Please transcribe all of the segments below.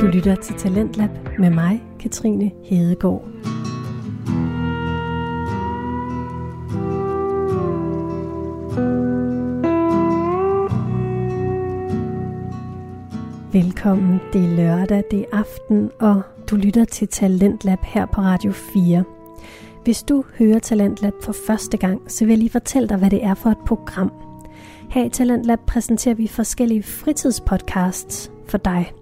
Du lytter til Talentlab med mig, Katrine Hedegaard. Velkommen, det er lørdag, det er aften, og du lytter til Talentlab her på Radio 4. Hvis du hører Talentlab for første gang, så vil jeg lige fortælle dig, hvad det er for et program. Her i Talentlab præsenterer vi forskellige fritidspodcasts for dig.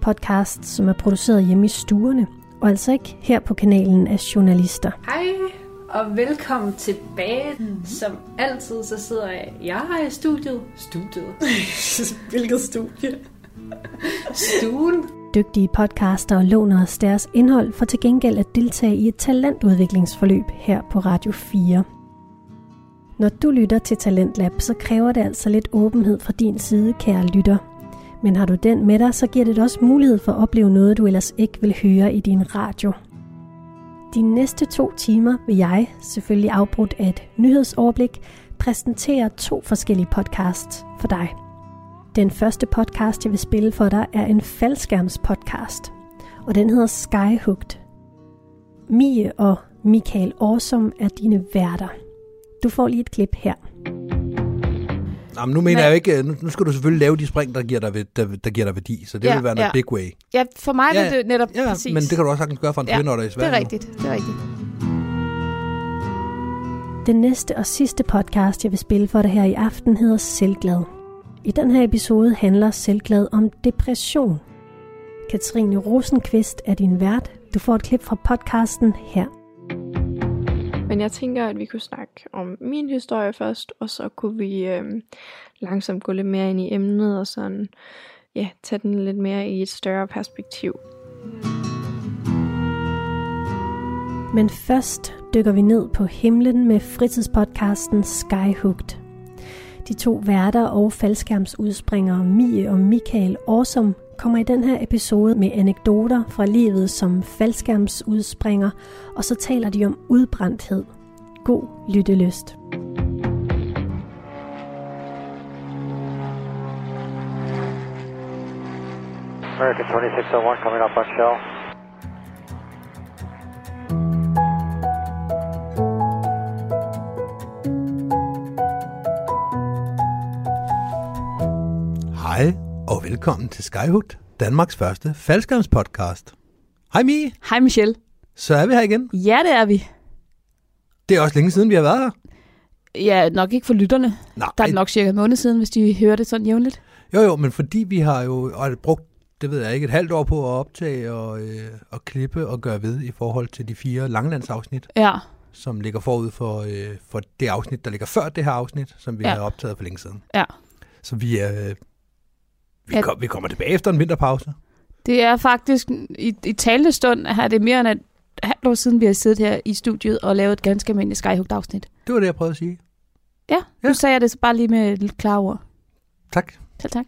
Podcasts, som er produceret hjemme i stuerne, og altså ikke her på kanalen af journalister. Hej og velkommen tilbage. Mm-hmm. Som altid så sidder jeg, jeg her i studiet. Studiet. Hvilket studie? Stuen. Dygtige podcaster låner os deres indhold for til gengæld at deltage i et talentudviklingsforløb her på Radio 4. Når du lytter til Talentlab, så kræver det altså lidt åbenhed fra din side, kære lytter. Men har du den med dig, så giver det dig også mulighed for at opleve noget, du ellers ikke vil høre i din radio. De næste to timer vil jeg, selvfølgelig afbrudt af et nyhedsoverblik, præsentere to forskellige podcasts for dig. Den første podcast, jeg vil spille for dig, er en faldskærmspodcast, og den hedder Skyhooked. Mie og Michael Årsum er dine værter. Du får lige et klip her. Jamen, nu mener Men- jeg jo ikke, nu, nu skal du selvfølgelig lave de spring, der giver dig, der, der giver dig værdi, så det Ja, vil være noget ja. big way. Ja, for mig Ja, er det netop Ja, præcis. men det kan du også sagtens gøre for en Ja, ja, der i det Sverige. er nu. rigtigt. Det er rigtigt. Den næste og sidste podcast, jeg vil spille for dig her i aften, hedder Selvglad. I den her episode handler Selvglad om depression. Katrine Rosenqvist er din vært. Du får et klip fra podcasten her. Men jeg tænker, at vi kunne snakke om min historie først, og så kunne vi øh, langsomt gå lidt mere ind i emnet, og sådan, ja, tage den lidt mere i et større perspektiv. Men først dykker vi ned på himlen med fritidspodcasten Skyhooked. De to værter og faldskærmsudspringere Mie og Michael Awesome kommer i den her episode med anekdoter fra livet som faldskærmsudspringer, og så taler de om udbrændthed. God lyttelyst. American 2601 coming up on shell. Og velkommen til Skyhooked, Danmarks første faldskærmspodcast. Hej Mie, Hej Michelle. så er vi her igen. Ja, det er vi. Det er også længe siden, vi har været her. Ja, nok ikke for lytterne. Nej, Der er nok cirka en måned siden, hvis de hører det sådan jævnligt. jo jo, men fordi vi har jo brugt, det ved jeg ikke, et halvt år på at optage og, øh, og klippe og gøre ved i forhold til de fire langlandsafsnit, Ja, som ligger forud for, øh, for det afsnit, der ligger før det her afsnit, som vi Ja. har optaget for længe siden. ja. Så vi er... Vi, Ja. kom, vi kommer tilbage efter en vinterpause. Det er faktisk, i, i talende stund her, det er mere end et halvt år siden, vi har siddet her i studiet og lavet et ganske almindeligt Skyhooked afsnit. Det var det, jeg prøvede at sige. Ja, nu Ja. sagde jeg det så bare lige med lidt klare ord. Tak. Selv tak.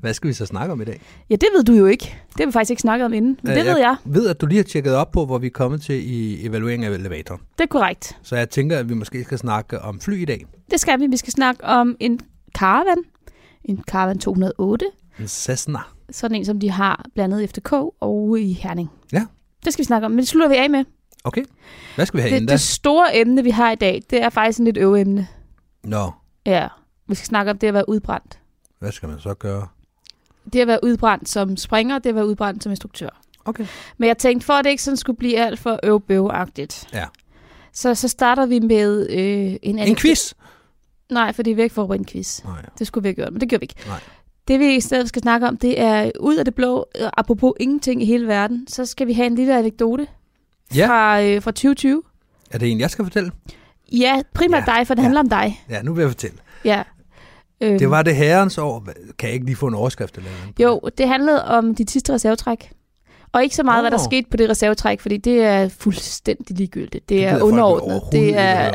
Hvad skal vi så snakke om i dag? Ja, det ved du jo ikke. Det har vi faktisk ikke snakket om inden, men Øh, det ved jeg. ved, at du lige har tjekket op på, hvor vi er kommet til i evaluering af elevator. Det er korrekt. Så jeg tænker, at vi måske skal snakke om fly i dag. Det skal vi. Vi skal snakke om en caravan. En caravan 208. En Cessna. Sådan en, som de har blandet i FDK og i Herning. Ja. Det skal vi snakke om, men det slutter vi af med. Okay. Hvad skal vi have Det, inden da? det store emne, vi har i dag, det er faktisk en lidt øveemne. Nå, Ja, vi skal snakke om det at være udbrændt. hvad skal man så gøre? Det at være udbrændt som springer, det at være udbrændt som instruktør. Okay. Men jeg tænkte, for at det ikke sådan skulle blive alt for øvbøvagtigt, Ja. så, så starter vi med øh, en En quiz? Nej, for det er vi ikke forberedt en quiz. Nej. Det skulle vi have gjort, men det gjorde vi ikke. Nej. Det vi i stedet skal snakke om, det er ud af det blå, øh, apropos ingenting i hele verden, så skal vi have en lille anekdote Ja. fra, øh, fra 2020. Er det en, jeg skal fortælle? Ja, primært Ja, dig, for det ja. handler om dig. Ja, nu vil jeg fortælle. Ja. Øhm, Det var det herrens år. Kan jeg ikke lige få en overskrift eller noget? Jo, det handlede om dit sidste reservetræk. Og ikke så meget, oh. hvad der skete på det reservetræk, fordi det er fuldstændig ligegyldigt. Det, gider er underordnet. Det er.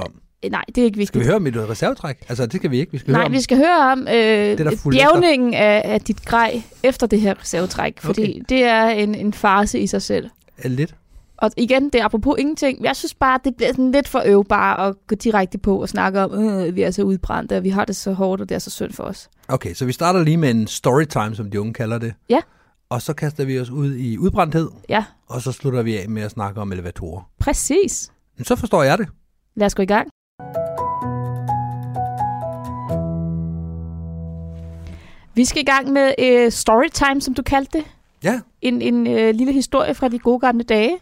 Nej, det er ikke vigtigt. Skal vi høre om et reservetræk? Altså, det skal vi ikke. Vi skal Nej, høre om... vi skal høre om øh, er bjergningen af, af dit grej efter det her reservetræk, fordi Okay. det er en, en farse i sig selv. Er lidt. Og igen, det er apropos ingenting. Jeg synes bare, det bliver sådan lidt for øvbare at gå direkte på og snakke om, øh, vi er så udbrændte, og vi har det så hårdt, og det er så synd for os. Okay, så vi starter lige med en storytime, som de unge kalder det. Ja. Og så kaster vi os ud i udbrændthed, Ja, og så slutter vi af med at snakke om elevatorer. præcis. Men så forstår jeg det. Lad os gå i gang. Vi skal i gang med uh, storytime, som du kaldte det. Ja, En, en uh, lille historie fra de gode gamle dage.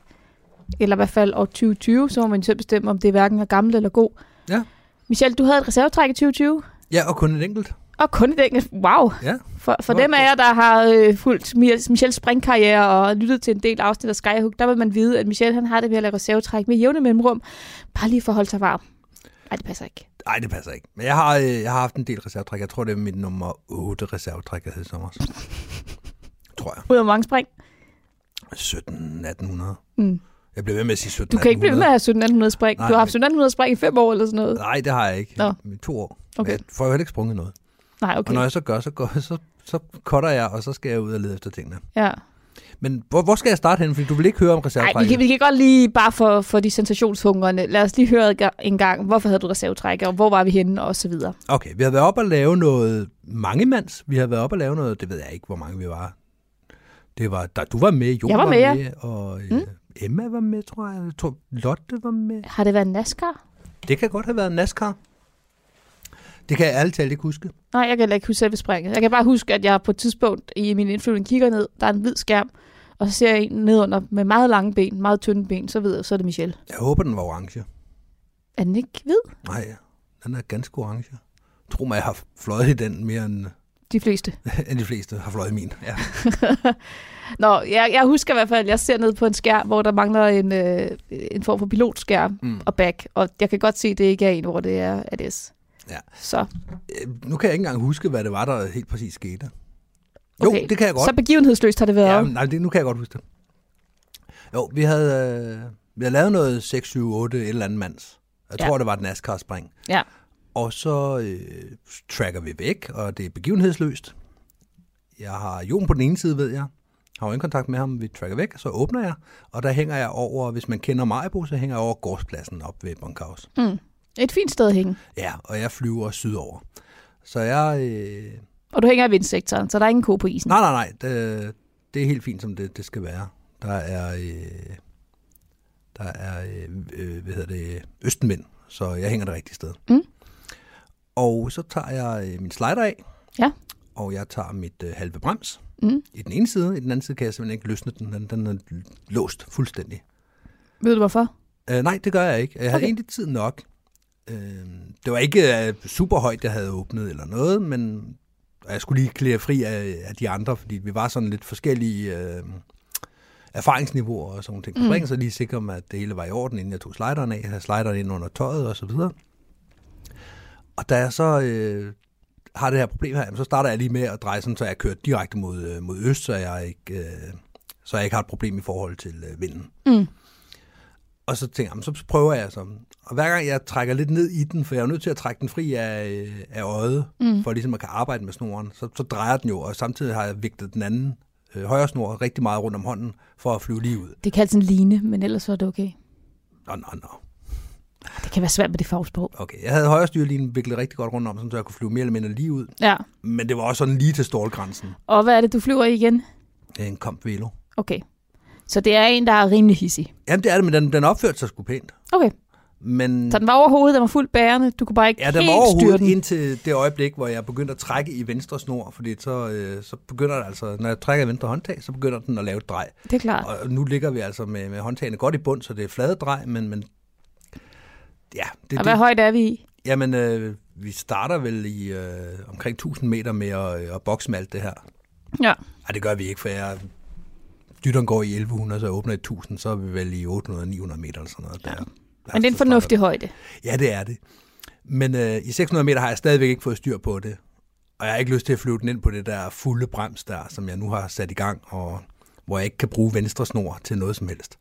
Eller i hvert fald år 2020, så må man selv bestemme, om det hverken er gammel eller god. Ja. Michelle, du havde et reservetræk i 2020. ja og kun et enkelt. Og kun et enkelt. Wow. Ja. For, for dem af jer, der har øh, fulgt Mi- Michelles springkarriere og lyttet til en del afsnit af Skyhook, der vil man vide, at Michelle han har det ved at lave reservetræk med jævne mellemrum. Bare lige for at holde sig varm. Nej, det passer ikke. Nej, det passer ikke. Men jeg har, øh, jeg har haft en del reservetræk. Jeg tror, det er mit nummer 8 reservetræk, jeg havde i sommer. tror jeg. Ud af mange spring. 17 1800 Mm. Jeg blev ved med at sige 17 Du kan ikke blive ved med at have 1700 spring. Nej, du har haft men- 1700 spring i fem år eller sådan noget. Nej, det har jeg ikke. Nå. I to år. Okay. Jeg får jo heller ikke sprunget noget. Nej, Okay. Og når jeg så gør, så, går, så, så cutter jeg, og så skal jeg ud og lede efter tingene. Ja. Men hvor, hvor skal jeg starte hen? Fordi du vil ikke høre om Nej, reservetrækket. vi kan, vi kan godt lige, bare for, for de sensationshungrende, lad os lige høre en ga- en gang, hvorfor havde du reservetræk, og hvor var vi henne, og så videre. Okay, vi har været op og lave noget mangemands. Vi har været op og lave noget, det ved jeg ikke, hvor mange vi var. Det var, der, du var med, Jon Jeg var med, ja. med og øh, Emma var med, tror jeg. jeg tror, Lotte var med. Har det været NASCAR? Det kan godt have været NASCAR. Det kan jeg ærligt talt ikke huske. Nej, jeg kan ikke huske selve springet. Jeg kan bare huske, at jeg på et tidspunkt i min indflyvning kigger ned, der er en hvid skærm, og så ser jeg en nedunder med meget lange ben, meget tynde ben, så ved jeg, så er det Michelle. Jeg håber, den var orange. Er den ikke hvid? Nej, den er ganske orange. Tro mig, jeg har fløjet i den mere end, De fleste. end de fleste har fløjet i min. Ja. Nå, jeg, jeg husker i hvert fald, at jeg ser ned på en skærm, hvor der mangler en, øh, en form for pilotskærm Mm. og back, og jeg kan godt se, at det ikke er en, hvor det er ADS. Ja. Så, Øh, Nu kan jeg ikke engang huske, hvad det var, der helt præcis skete. Jo, Okay, det kan jeg godt. så begivenhedsløst har det været. Ja, men nej, det, nu kan jeg godt huske det. Jo, vi havde, øh, vi havde lavet noget 6, 7, 8, et eller andet mands. Jeg Ja. tror, det var et NASCAR-spring. Ja. Og så øh, tracker vi væk, og det er begivenhedsløst. Jeg har Jon på den ene side, ved jeg. Har jo kontakt med ham, vi tracker væk, så åbner jeg, og der hænger jeg over, hvis man kender Majbo, så hænger jeg over gårdspladsen op ved Bunkhaus. Mm. Et fint sted at hænge. Ja, og jeg flyver sydover. Så jeg... Øh, Og du hænger i vindsektoren, så der er ingen ko på isen. Nej, nej, nej. Det, det er helt fint, som det, det skal være. Der er, øh, der er øh, øh, hvad hedder det, østenvind, så jeg hænger det rigtige sted. Mm. Og så tager jeg øh, min slider af, Ja. og jeg tager mit øh, halve brems Mm. i den ene side. I den anden side kan jeg simpelthen ikke løsne den. Den, den er låst fuldstændig. Ved du hvorfor? Øh, nej, det gør jeg ikke. Jeg havde Okay. egentlig tid nok. Øh, det var ikke øh, super højt, jeg havde åbnet eller noget, men jeg skulle lige klæde fri af, af de andre, fordi vi var sådan lidt forskellige øh, erfaringsniveauer og sådan ting. Mm. Så lige sikre mig, at det hele var i orden, inden jeg tog slideren af. Jeg havde slideren ind under tøjet og så videre. Og da jeg så øh, har det her problem her, så starter jeg lige med at dreje sådan, så jeg kører direkte mod, øh, mod øst, så jeg ikke... Øh, så jeg ikke har et problem i forhold til øh, vinden. Mm. Og så tænker jeg, så prøver jeg så. Og hver gang jeg trækker lidt ned i den, for jeg er nødt til at trække den fri af, øh, af øjet, Mm. for ligesom at kan arbejde med snoren, så, så drejer den jo, og samtidig har jeg vigtet den anden øh, højre snor rigtig meget rundt om hånden, for at flyve lige ud. Det kaldes en line, men ellers er det okay. Nå, nå, nå. Det kan være svært med det fagsprog. Okay, jeg havde højre styrlinjen viklet rigtig godt rundt om, så jeg kunne flyve mere eller mindre lige ud. Ja. Men det var også sådan lige til stålgrænsen. Og hvad er det, du flyver i igen? En komp velo. Okay. Så det er en, der er rimelig hissig. Jamen det er det, men den, den opførte sig sgu pænt. Okay. Men Så den var over hovedet, den var fuldt bærende. Du kunne bare ikke Ja, den helt var overhovedet den. indtil det øjeblik, hvor jeg begyndte at trække i venstre snor, fordi så, øh, så begynder det altså, når jeg trækker i venstre håndtag, så begynder den at lave et drej. Det er klart. Og nu ligger vi altså med, med håndtagene godt i bund, så det er flade drej, men, men ja, det, Og hvad det, højt er vi i? jamen, øh, vi starter vel i øh, omkring 1000 meter med at, øh, at bokse med alt det her. Ja. Nej, det gør vi ikke, for jeg, dytteren går i 1100, så jeg åbner i 1000, så er vi vel i 800-900 meter eller sådan noget. Ja. Der. Men det er en fornuftig højde. Ja, det er det. Men øh, i 600 meter har jeg stadigvæk ikke fået styr på det. Og jeg har ikke lyst til at flyve den ind på det der fulde brems der, som jeg nu har sat i gang, og hvor jeg ikke kan bruge venstre snor til noget som helst.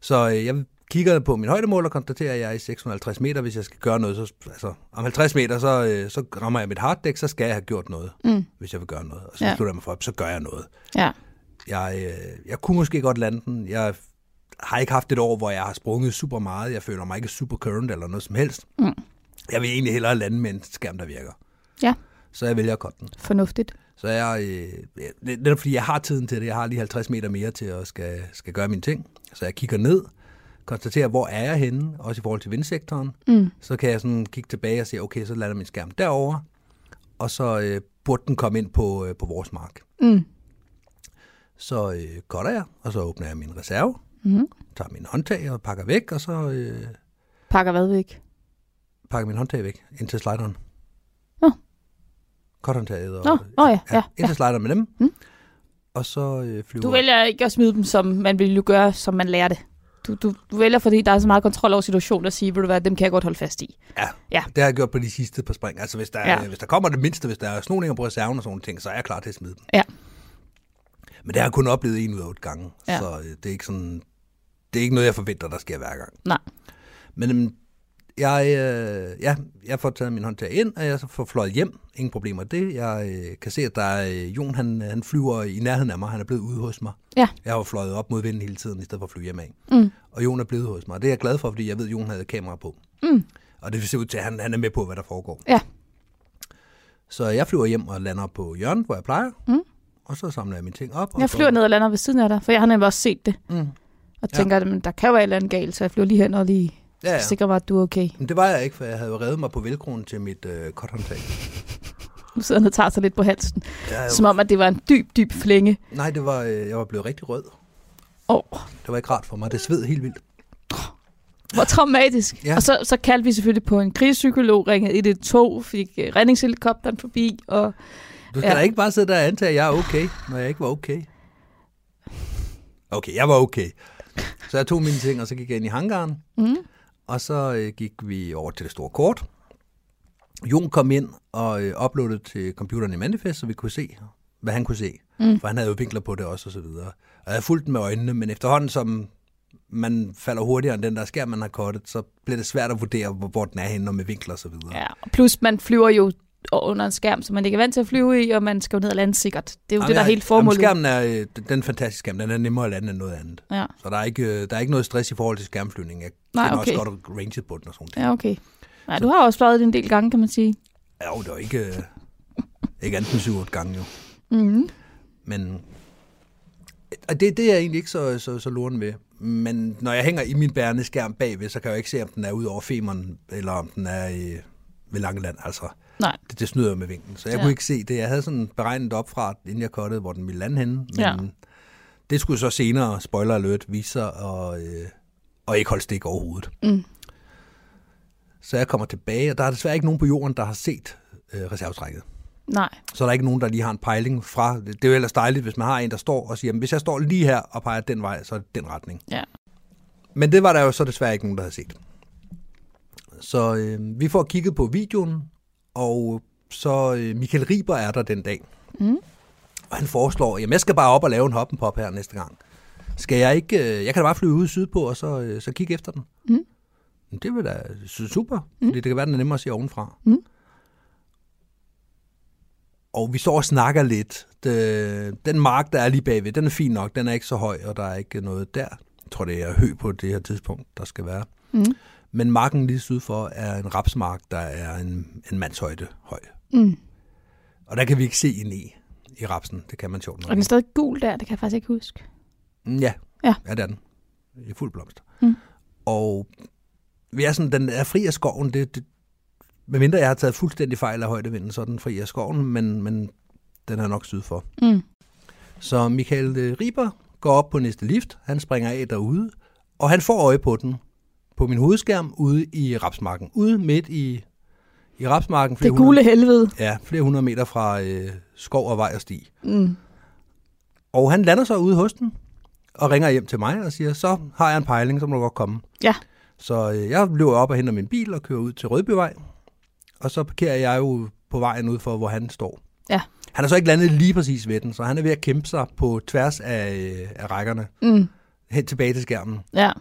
Så øh, jeg kigger på min højdemål og konstaterer, at jeg er i 650 meter. Hvis jeg skal gøre noget, så altså, om 50 meter, så, øh, så rammer jeg mit harddæk, så skal jeg have gjort noget, Mm. hvis jeg vil gøre noget. Og så Ja. slutter jeg mig for, så gør jeg noget. Ja. Jeg, øh, jeg kunne måske godt lande den. Jeg har ikke haft et år, hvor jeg har sprunget super meget. Jeg føler mig ikke super current eller noget som helst. Mm. Jeg vil egentlig hellere lande med en skærm, der virker. Ja. Så jeg vælger den. Fornuftigt. Så jeg, øh, det er fordi, jeg har tiden til det. Jeg har lige 50 meter mere til at skal, skal gøre mine ting. Så jeg kigger ned, konstaterer, hvor er jeg henne, også i forhold til vindsektoren. Mm. Så kan jeg sådan kigge tilbage og se, okay, så lander min skærm derover, og så øh, burde den komme ind på, øh, på vores mark. Mm. Så øh, cutter jeg, og så åbner jeg min reserve, Mm. tager min håndtag og pakker væk, og så øh, Pakker hvad væk? pakker min håndtag væk ind til slideren. Nå. Cuthåndtaget og Nå, nå ja, ja, ind ja. til slideren med dem. Mm. Og så øh, flyver Du vælger ikke at smide dem, som man ville jo gøre, som man lærte. Du, du, du vælger, fordi der er så meget kontrol over situationen, at sige, vil du hvad, dem kan jeg godt holde fast i. Ja, Ja. det har jeg gjort på de sidste par spring. Altså hvis der, Ja. hvis der kommer det mindste, hvis der er snoninger på reserven og sådan ting, så er jeg klar til at smide dem. Ja. Men det har jeg kun oplevet en ud af otte gange, Ja. så øh, det er ikke sådan, det er ikke noget, jeg forventer, der sker hver gang. Nej. Men øhm, jeg, øh, ja, jeg får taget min håndtag ind, og jeg får fløjet hjem. Ingen problemer med det. Jeg øh, kan se, at der er, øh, Jon han, han flyver i nærheden af mig. Han er blevet ude hos mig. Ja. Jeg har jo fløjet op mod vinden hele tiden, i stedet for at flyve hjem af. Mm. Og Jon er blevet hos mig. Og det er jeg glad for, fordi jeg ved, at Jon havde kamera på. Mm. Og det ser ud til, at han, han er med på, hvad der foregår. Ja. Så jeg flyver hjem og lander på hjørnet, hvor jeg plejer. Mm. Og så samler jeg mine ting op. og Jeg flyver ned og lander ved siden af dig, for jeg har nemlig også set det. Mm. Og Ja. tænker, at der kan jo være et eller andet galt, så jeg flyver lige hen og lige Ja, ja. ja. sikrer mig, at du er okay. Men det var jeg ikke, for jeg havde jo reddet mig på velkronen til mit øh, korthåndtag. Nu sidder han og tager sig lidt på halsen. Jeg, er Som om, at det var en dyb, dyb flænge. Nej, det var, øh, jeg var blevet rigtig rød. Åh, Det var ikke rart for mig. Det sved helt vildt. hvor traumatisk. Ja. Og så, så kaldte vi selvfølgelig på en krigspsykolog, ringede 112, fik øh, redningshelikopteren forbi, og Du skal Ja. da ikke bare sidde der og antage, at jeg er okay, når jeg ikke var okay. Okay, jeg var okay. Så jeg tog mine ting, og så gik jeg ind i hangaren. mm, Og så øh, gik vi over til det store kort. Jon kom ind og øh, uploadede til computeren i Manifest, så vi kunne se, hvad han kunne se. Mm. For han havde jo vinkler på det også, og så videre. Og jeg havde fulgt den med øjnene, men efterhånden som man falder hurtigere end den der skærm, man har kortet, så bliver det svært at vurdere, hvor, hvor den er henne og med vinkler og så videre. ja. Og plus, man flyver jo under en skærm, som man ikke er vant til at flyve i, og man skal jo ned og lande sikkert. Det er jo Jamen, det, der er helt formålet. Jamen, skærmen er, øh, den fantastiske skærm, den er nemmere at lande end noget andet. Ja. Så der er ikke, øh, der er ikke noget stress i forhold til skærmflyvning. Jeg Nej, okay. også godt ranget på den og sådan noget. ja, okay. Nej, du har også fløjet det en del gange, kan man sige. Ja, jo, det var ikke, øh, ikke andet end 7 gange jo. Mm. Men og det, det er jeg egentlig ikke så, så, så luren ved. Men når jeg hænger i min bærende skærm bagved, så kan jeg jo ikke se, om den er ud over femeren, eller om den er i, ved Langeland. Altså, Nej. det, det snyder jo med vinklen. Så jeg Ja. kunne ikke se det. Jeg havde sådan beregnet op fra, inden jeg kottede, hvor den ville lande henne. Men Ja. det skulle så senere, spoiler alert, vise sig og, øh, og ikke holde stik overhovedet. Mm. Så jeg kommer tilbage, og der er desværre ikke nogen på jorden, der har set øh, reservetrækket. Nej. Så er der ikke nogen, der lige har en pejling fra. Det er jo ellers dejligt, hvis man har en, der står og siger, "Jamen, hvis jeg står lige her og peger den vej, så er det den retning. Ja. Men det var der jo så desværre ikke nogen, der havde set. Så øh, vi får kigget på videoen, og så øh, Michael Riber er der den dag. Mm. Og han foreslår, jamen jeg skal bare op og lave en hoppenpop her næste gang. Skal jeg ikke, øh, jeg kan da bare flyve ud sydpå, og så, øh, så kigge efter den. Mm. Men Det vil da super, fordi det kan være, den er nemmere at se ovenfra. Mm. Og vi står og snakker lidt. Det, den mark, der er lige bagved, den er fin nok. Den er ikke så høj, og der er ikke noget der. Jeg tror, det er hø på det her tidspunkt, der skal være. Mm. Men marken lige syd for er en rapsmark, der er en, en mandshøjde høj. Mm. Og der kan vi ikke se ind i, i rapsen. Det kan man sjovt Og nok. den er stadig gul der, det kan jeg faktisk ikke huske. Mm, Ja. Ja. ja, det er den. I fuld blomst. Mm. Og vi er sådan, den er fri af skoven. Det, det, medmindre jeg har taget fuldstændig fejl af højdevinden, så er den fri af skoven, men, men den er nok syd for. Mm. Så Michael øh, Riber går op på næste lift. Han springer af derude, og han får øje på den på min hovedskærm ude i rapsmarken. Ude midt i, i rapsmarken. Det gule hundrede- helvede. Ja, flere hundrede meter fra øh, skov og vej og sti. Mm. Og han lander så ude hos den, og ringer hjem til mig og siger, så har jeg en pejling, så må du godt komme. Ja. Så øh, jeg løber op og henter min bil og kører ud til Rødbyvej. Og så parkerer jeg jo på vejen ud for, hvor han står. Ja. Han er så ikke landet lige præcis ved den, så han er ved at kæmpe sig på tværs af, øh, af rækkerne Mm. hen tilbage til skærmen. Ja.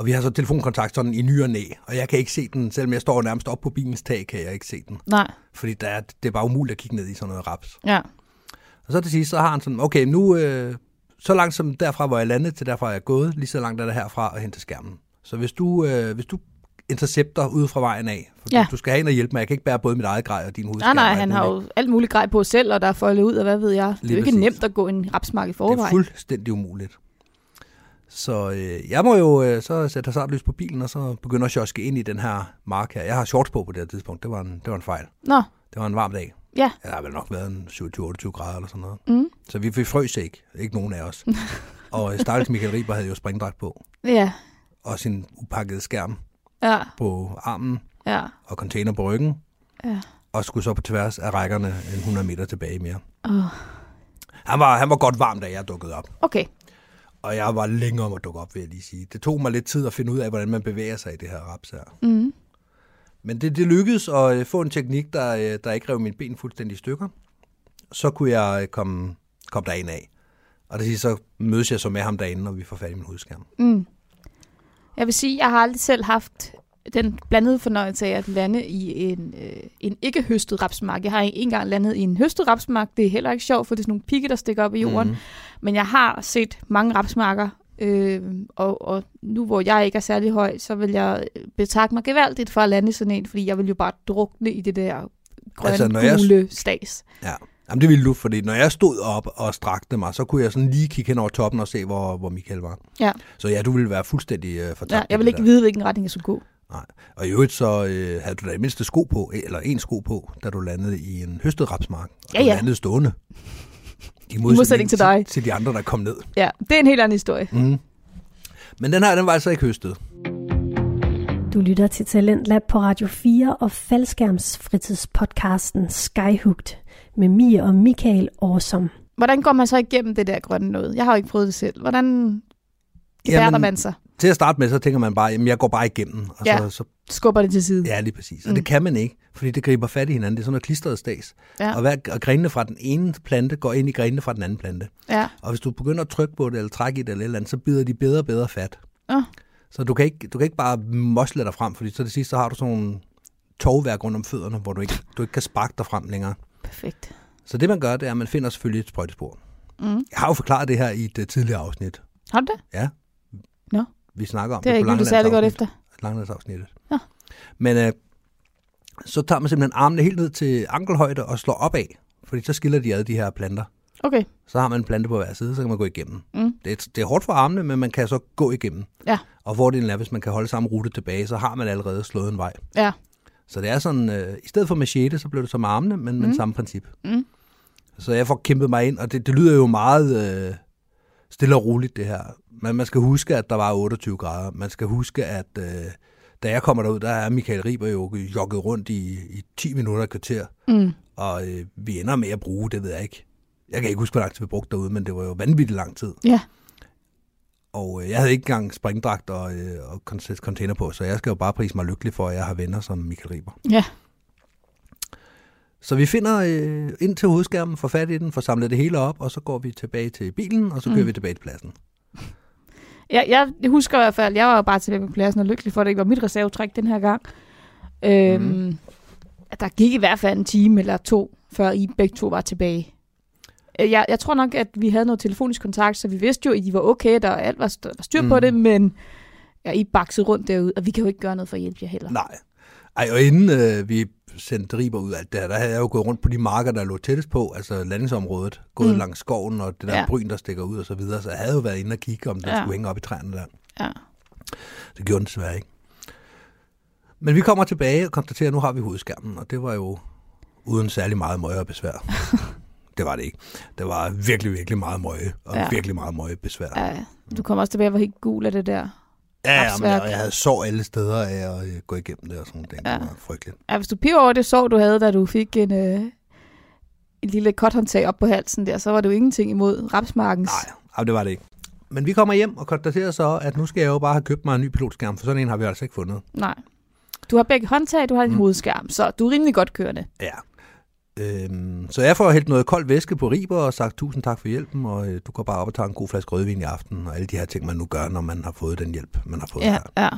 Og vi har så telefonkontakt sådan i ny og næ, og jeg kan ikke se den, selvom jeg står nærmest op på bilens tag, kan jeg ikke se den. Nej. Fordi der er, det er bare umuligt at kigge ned i sådan noget raps. Ja. Og så til sidst, så har han sådan, okay, nu øh, så langt som derfra, hvor jeg landede, til derfra jeg er gået, lige så langt er det herfra og hen til skærmen. Så hvis du, øh, hvis du intercepter ude fra vejen af. For Ja. Du skal have en at hjælpe mig. Jeg kan ikke bære både mit eget grej og din Nej, hovedskærm. nej, og alt han har jo alt muligt grej på selv, og der er foldet ud, og hvad ved jeg. Det er jo ikke præcis. nemt at gå en rapsmark i Det er forvejen. fuldstændig umuligt. Så øh, jeg må jo øh, så sætte hasardlys på bilen, og så begynde at sjoske ind i den her mark her. Jeg har shorts på på det her tidspunkt. Det var en, det var en fejl. Nå, Det var en varm dag. Ja. Ja, der har vel nok været en 27-28 grader eller sådan noget. Mm. Så vi, vi frøs ikke. Ikke nogen af os. og øh, stakkels Michael Riber havde jo springdragt på. ja, Og sin upakkede skærm ja, på armen. ja. Og container på ryggen. Ja. Og skulle så på tværs af rækkerne en 100 meter tilbage mere. Åh, Han var, han var godt varm, da jeg dukkede op. Okay, Og jeg var længe om at dukke op, vil jeg lige sige. Det tog mig lidt tid at finde ud af, hvordan man bevæger sig i det her raps her. mm. Men det, det lykkedes at øh, få en teknik, der, øh, der ikke rev mine ben fuldstændig i stykker. Så kunne jeg øh, komme, komme derind af. Og det siger, så mødes jeg så med ham derinde, når vi får fat i min hovedskærm. Mm. Jeg vil sige, jeg har aldrig selv haft den blandede fornøjelse af at lande i en, øh, en ikke høstet rapsmark. Jeg har ikke engang landet i en høstet rapsmark. Det er heller ikke sjovt, for det er sådan nogle pigge, der stikker op i jorden. Mm. Men jeg har set mange rapsmarker, øh, og, og nu hvor jeg ikke er særlig høj, så vil jeg betakke mig gevaldigt for at lande i sådan en, fordi jeg vil jo bare drukne i det der grønne, Altså, når jeg- gule stas. Ja. Jamen, det ville du, fordi når jeg stod op og strakte mig, så kunne jeg sådan lige kigge hen over toppen og se, hvor, hvor Michael var. Ja. Så ja, du ville være fuldstændig øh, fortabt. Ja, jeg vil det ikke der. vide, hvilken retning jeg skulle gå. Nej. Og i øvrigt så øh, havde du da i mindste sko på, eller en sko på, da du landede i en høstet rapsmark. Og Ja, du ja. landede stående. I modsætning til dig. Til, til de andre, der kom ned. Ja, det er en helt anden historie. Mm. Men den her, den var altså ikke høstet. Du lytter til Talentlab på Radio 4 og faldskærmsfritidspodcasten Skyhooked med Mia og Michael Awesome. Hvordan går man så igennem det der grønne noget? Jeg har jo ikke prøvet det selv. Hvordan gebærder Jamen- man sig? Til at starte med, så tænker man bare, jamen jeg går bare igennem. Og Ja. så, så, Skubber det til side? ja, lige præcis. Og Mm. det kan man ikke, fordi det griber fat i hinanden. Det er sådan noget klistret stas. Ja. Og, hver, og grenene fra den ene plante går ind i grenene fra den anden plante. Ja. Og hvis du begynder at trykke på det, eller trække i det, eller et eller andet, så bider de bedre og bedre fat. Åh. Så du kan, ikke, du kan ikke bare mosle dig frem, fordi så det sidste, så har du sådan nogle tovværk rundt om fødderne, hvor du ikke, du ikke kan sparke dig frem længere. Perfekt. Så det man gør, det er, at man finder selvfølgelig et sprøjtespor. Mm. Jeg har jo forklaret det her i et uh, tidligere afsnit. Har du det? Vi snakker om Det er ikke lyttet særlig godt efter. Langlandsafsnittet. Nå. Men øh, så tager man simpelthen armene helt ned til ankelhøjde og slår opad, fordi så skiller de ad de her planter. Okay. Så har man en plante på hver side, så kan man gå igennem. Mm. Det, er, det er hårdt for armene, men man kan så gå igennem. Ja. Og fordelen er, hvis man kan holde samme rute tilbage, så har man allerede slået en vej. Ja. Så det er sådan, øh, i stedet for machete, så blev det så med armene, men mm. med Mm. samme princip. Mm. Så jeg får kæmpet mig ind, og det, det lyder jo meget øh, stille og roligt, det her. Men man skal huske, at der var 28 grader. Man skal huske, at øh, da jeg kommer derud, der er Michael Riber jo jogget rundt i, i 10 minutter et kvarter. Mm. Og øh, vi ender med at bruge, det ved jeg ikke. Jeg kan ikke huske, hvor lang tid vi brugte derude, men det var jo vanvittigt lang tid. Ja. Og øh, jeg havde ikke engang springdragt og, øh, og container på, så jeg skal jo bare prise mig lykkelig for, at jeg har venner som Michael Riber. Ja. Så vi finder øh, ind til hovedskærmen, får fat i den, får samlet det hele op, og så går vi tilbage til bilen, og så kører Mm. vi tilbage til pladsen. Jeg, jeg husker i hvert fald, jeg var jo bare tilbage på pladsen og lykkelig for, at det ikke var mit reservetræk den her gang. Øhm, Mhm. at Der gik i hvert fald en time eller to, før I begge to var tilbage. Øh, Jeg, jeg tror nok, at vi havde noget telefonisk kontakt, så vi vidste jo, at I var okay, der alt var, st- var styr på Mhm. det, men ja, I baksede rundt derude, og vi kan jo ikke gøre noget for at hjælpe jer heller. Nej. Ej, og inden øh, vi sendte Riber ud af alt det her, der havde jeg jo gået rundt på de marker, der lå tættest på, altså landingsområdet, gået Mm. langs skoven og det der Ja. bryn, der stikker ud og så videre, så jeg havde jo været inde og kigge, om den Ja. skulle hænge op i træerne der. Ja. Det gjorde den desværre ikke. Men vi kommer tilbage og konstaterer, at nu har vi hovedskærmen, og det var jo uden særlig meget møje og besvær. det var det ikke. Det var virkelig, virkelig meget møje, og Ja. virkelig meget møje besvær. Ja, du kommer også tilbage var helt gul af det der. Ja, ja men jeg, jeg havde sår alle steder af at øh, gå igennem det og sådan noget. Det Ja. var frygteligt. Ja, hvis du piver over det sår, du havde, da du fik en, øh, en lille kothåndtag op på halsen der, så var det jo ingenting imod rapsmarkens. Nej, ej, det var det ikke. Men vi kommer hjem og konstaterer så, at nu skal jeg jo bare have købt mig en ny pilotskærm, for sådan en har vi altså ikke fundet. Nej. Du har begge håndtag, du har mm. Mm. hovedskærm, så du er rimelig godt kørende. Ja. Øhm, så jeg får hældt noget koldt væske på Riber og sagt tusind tak for hjælpen, og øh, du går bare op og tager en god flaske rødvin i aften, og alle de her ting, man nu gør, når man har fået den hjælp, man har fået Ja, her. ja.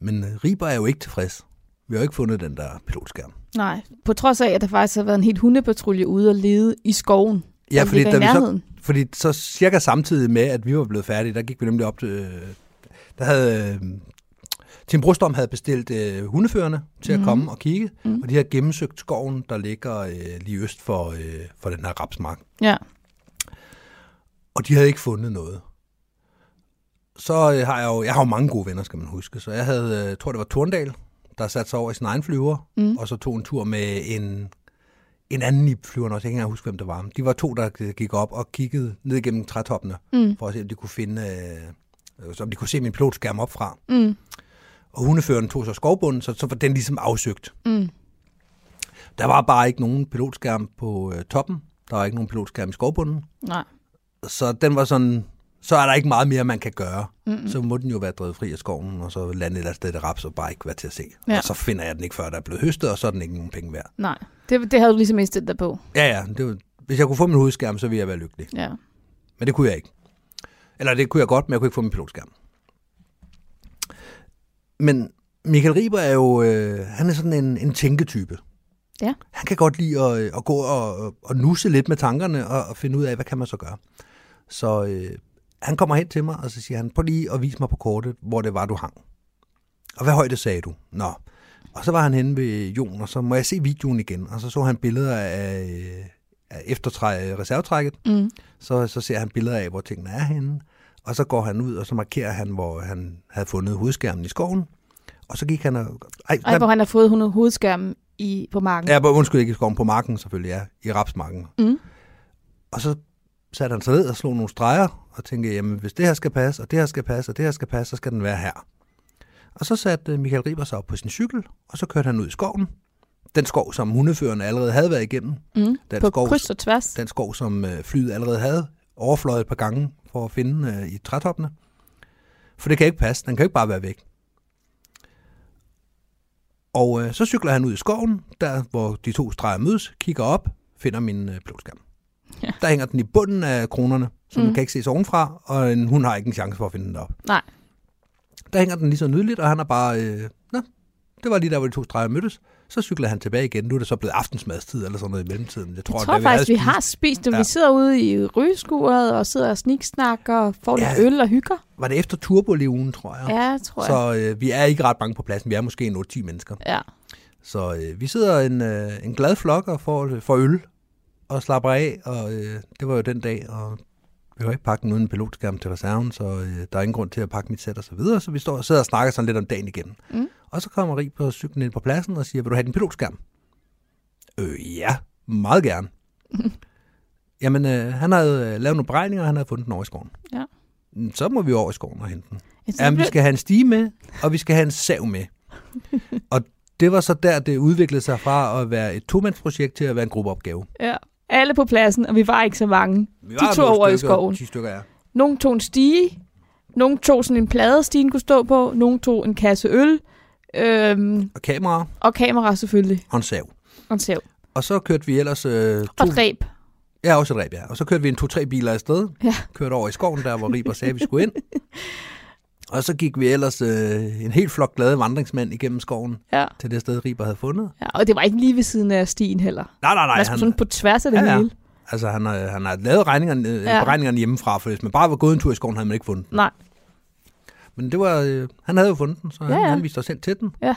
Men øh, Riber er jo ikke tilfreds. Vi har jo ikke fundet den der pilotskærm. Nej, på trods af, at der faktisk har været en helt hundepatrulje ude og lede i skoven. Ja, fordi, da vi så, fordi så cirka samtidig med, at vi var blevet færdige, der gik vi nemlig op til... Øh, der havde øh, Tim Brostorm havde bestilt øh, hundeførende til at Mhm. komme og kigge, Mhm. og de har gennemsøgt skoven, der ligger øh, lige øst for, øh, for den her rapsmark. Ja. Og de havde ikke fundet noget. Så øh, har jeg jo, jeg har jo mange gode venner, skal man huske. Så jeg havde, øh, tror det var Torndal, der satte sig over i sin egen flyver, Mm. og så tog en tur med en, en anden i flyveren også. Jeg kan ikke huske, hvem det var. De var to, der gik op og kiggede ned gennem trætoppene, Mm. for at se, om de kunne finde, øh, så om de kunne se min pilotskærm op fra. Mm. Og hundeføreren tog så skovbunden, så, så var den ligesom afsøgt. Mm. Der var bare ikke nogen pilotskærm på øh, toppen. Der var ikke nogen pilotskærm i skovbunden. Nej. Så den var sådan, så er der ikke meget mere, man kan gøre. Mm. Så må den jo være drevet fri af skoven, og så lande et eller andet sted i raps og bare ikke være til at se. Ja. Og så finder jeg den ikke, før der er blevet høstet, og så er den ikke nogen penge værd. Nej. Det, det havde du ligesom indstillet dig på. Ja, ja. Det var, hvis jeg kunne få min hovedskærm, så ville jeg være lykkelig. Ja. Men det kunne jeg ikke. Eller det kunne jeg godt, men jeg kunne ikke få min pilotskærm. Men Michael Riber er jo, øh, han er sådan en, en tænketype. Ja. Han kan godt lide at, at gå og, og nusse lidt med tankerne og, og finde ud af, hvad kan man så gøre. Så øh, han kommer hen til mig, og så siger han, prøv lige at vise mig på kortet, hvor det var, du hang. Og hvad højde sagde du? Nå. Og så var han henne ved Jon, og så må jeg se videoen igen. Og så så han billeder af, øh, af eftertræ, reservetrækket. Mm. Så, så ser han billeder af, hvor tingene er henne. Og så går han ud, og så markerer han, hvor han havde fundet hovedskærmen i skoven. Og så gik han og... Ej, Ej, hvor han har fået 100 hovedskærmen i, på marken. Ja, hvor- undskyld ikke i skoven, på marken selvfølgelig, ja. I rapsmarken. Mm. Og så satte han sig ned og slog nogle streger, og tænkte, jamen hvis det her skal passe, og det her skal passe, og det her skal passe, så skal den være her. Og så satte øh, Michael Riber sig op på sin cykel, og så kørte han ud i skoven. Den skov, som hundeførerne allerede havde været igennem. Mm. Den På skov, kryds og tværs. den skov, som øh, flyet allerede havde overfløjet et par gange for at finde øh, i trætoppene. For det kan ikke passe. Den kan ikke bare være væk. Og øh, så cykler han ud i skoven, der hvor de to streger mødes, kigger op, finder min øh, pilotskærm. Ja. Der hænger den i bunden af kronerne, så den Mm. kan ikke ses ovenfra, og en, hun har ikke en chance for at finde den op. Nej. Der hænger den lige så nydeligt, og han er bare, øh, nå, det var lige der, hvor de to streger mødtes. Så cykler han tilbage igen. Nu er det så blevet aftensmadstid eller sådan noget i mellemtiden. Jeg tror, Jeg tror da faktisk, vi havde har spist det. Ja. Vi sidder ude i rygeskuret og sidder og sniksnakker og får Ja. lidt øl og hygger. Var det efter Turbo-ugen, tror jeg? Ja, tror jeg. Så øh, vi er ikke ret mange på pladsen. Vi er måske en 8-10 mennesker. Ja. Så øh, vi sidder en, øh, en glad flok og får, får øl og slapper af. Og øh, det var jo den dag, og vi har ikke pakket den uden en pilotskærm til reserven, så øh, der er ingen grund til at pakke mit sæt og så videre. Så vi står og sidder og snakker sådan lidt om dagen igen. Mm. Og så kommer Rig på cyklen ind på pladsen og siger, vil du have din pilotskærm? Øh, ja, meget gerne. Jamen, øh, han havde øh, lavet nogle beregninger, og han havde fundet den over i skoven. Ja. Mm, Så må vi over i skoven og hente den. Jamen, vi skal have en stige med, og vi skal have en sav med. og det var så der, det udviklede sig fra at være et tomandsprojekt til at være en gruppeopgave. Ja. Alle på pladsen, og vi var ikke så mange. Vi De tog over i skoven. 10 stykker, ja. Nogle tog en stige, nogle tog sådan en plade, stigen kunne stå på, nogle tog en kasse øl, øhm, Og kamera og kamera selvfølgelig, og en sav. og en sav. Og så kørte vi ellers... Øh, to, Og et ræb. ja, også et ræb, ja. Og så kørte vi en to-tre biler afsted. Ja. Kørte over i skoven, der hvor Riber sagde, vi skulle ind. Og så gik vi ellers øh, en helt flok glade vandringsmænd igennem skoven Ja. til det sted, Riber havde fundet. ja. Og det var ikke lige ved siden af stien heller. Nej, nej, nej. Man skulle sådan på tværs af det Ja, ja. hele. Altså, han har, han har lavet regningerne, Ja. ja. beregningerne hjemmefra, for hvis man bare var gået en tur i skoven, havde man ikke fundet den. Nej. Men det var, øh, han havde jo fundet den, så Ja, han, ja. han viste os hen til den. Ja.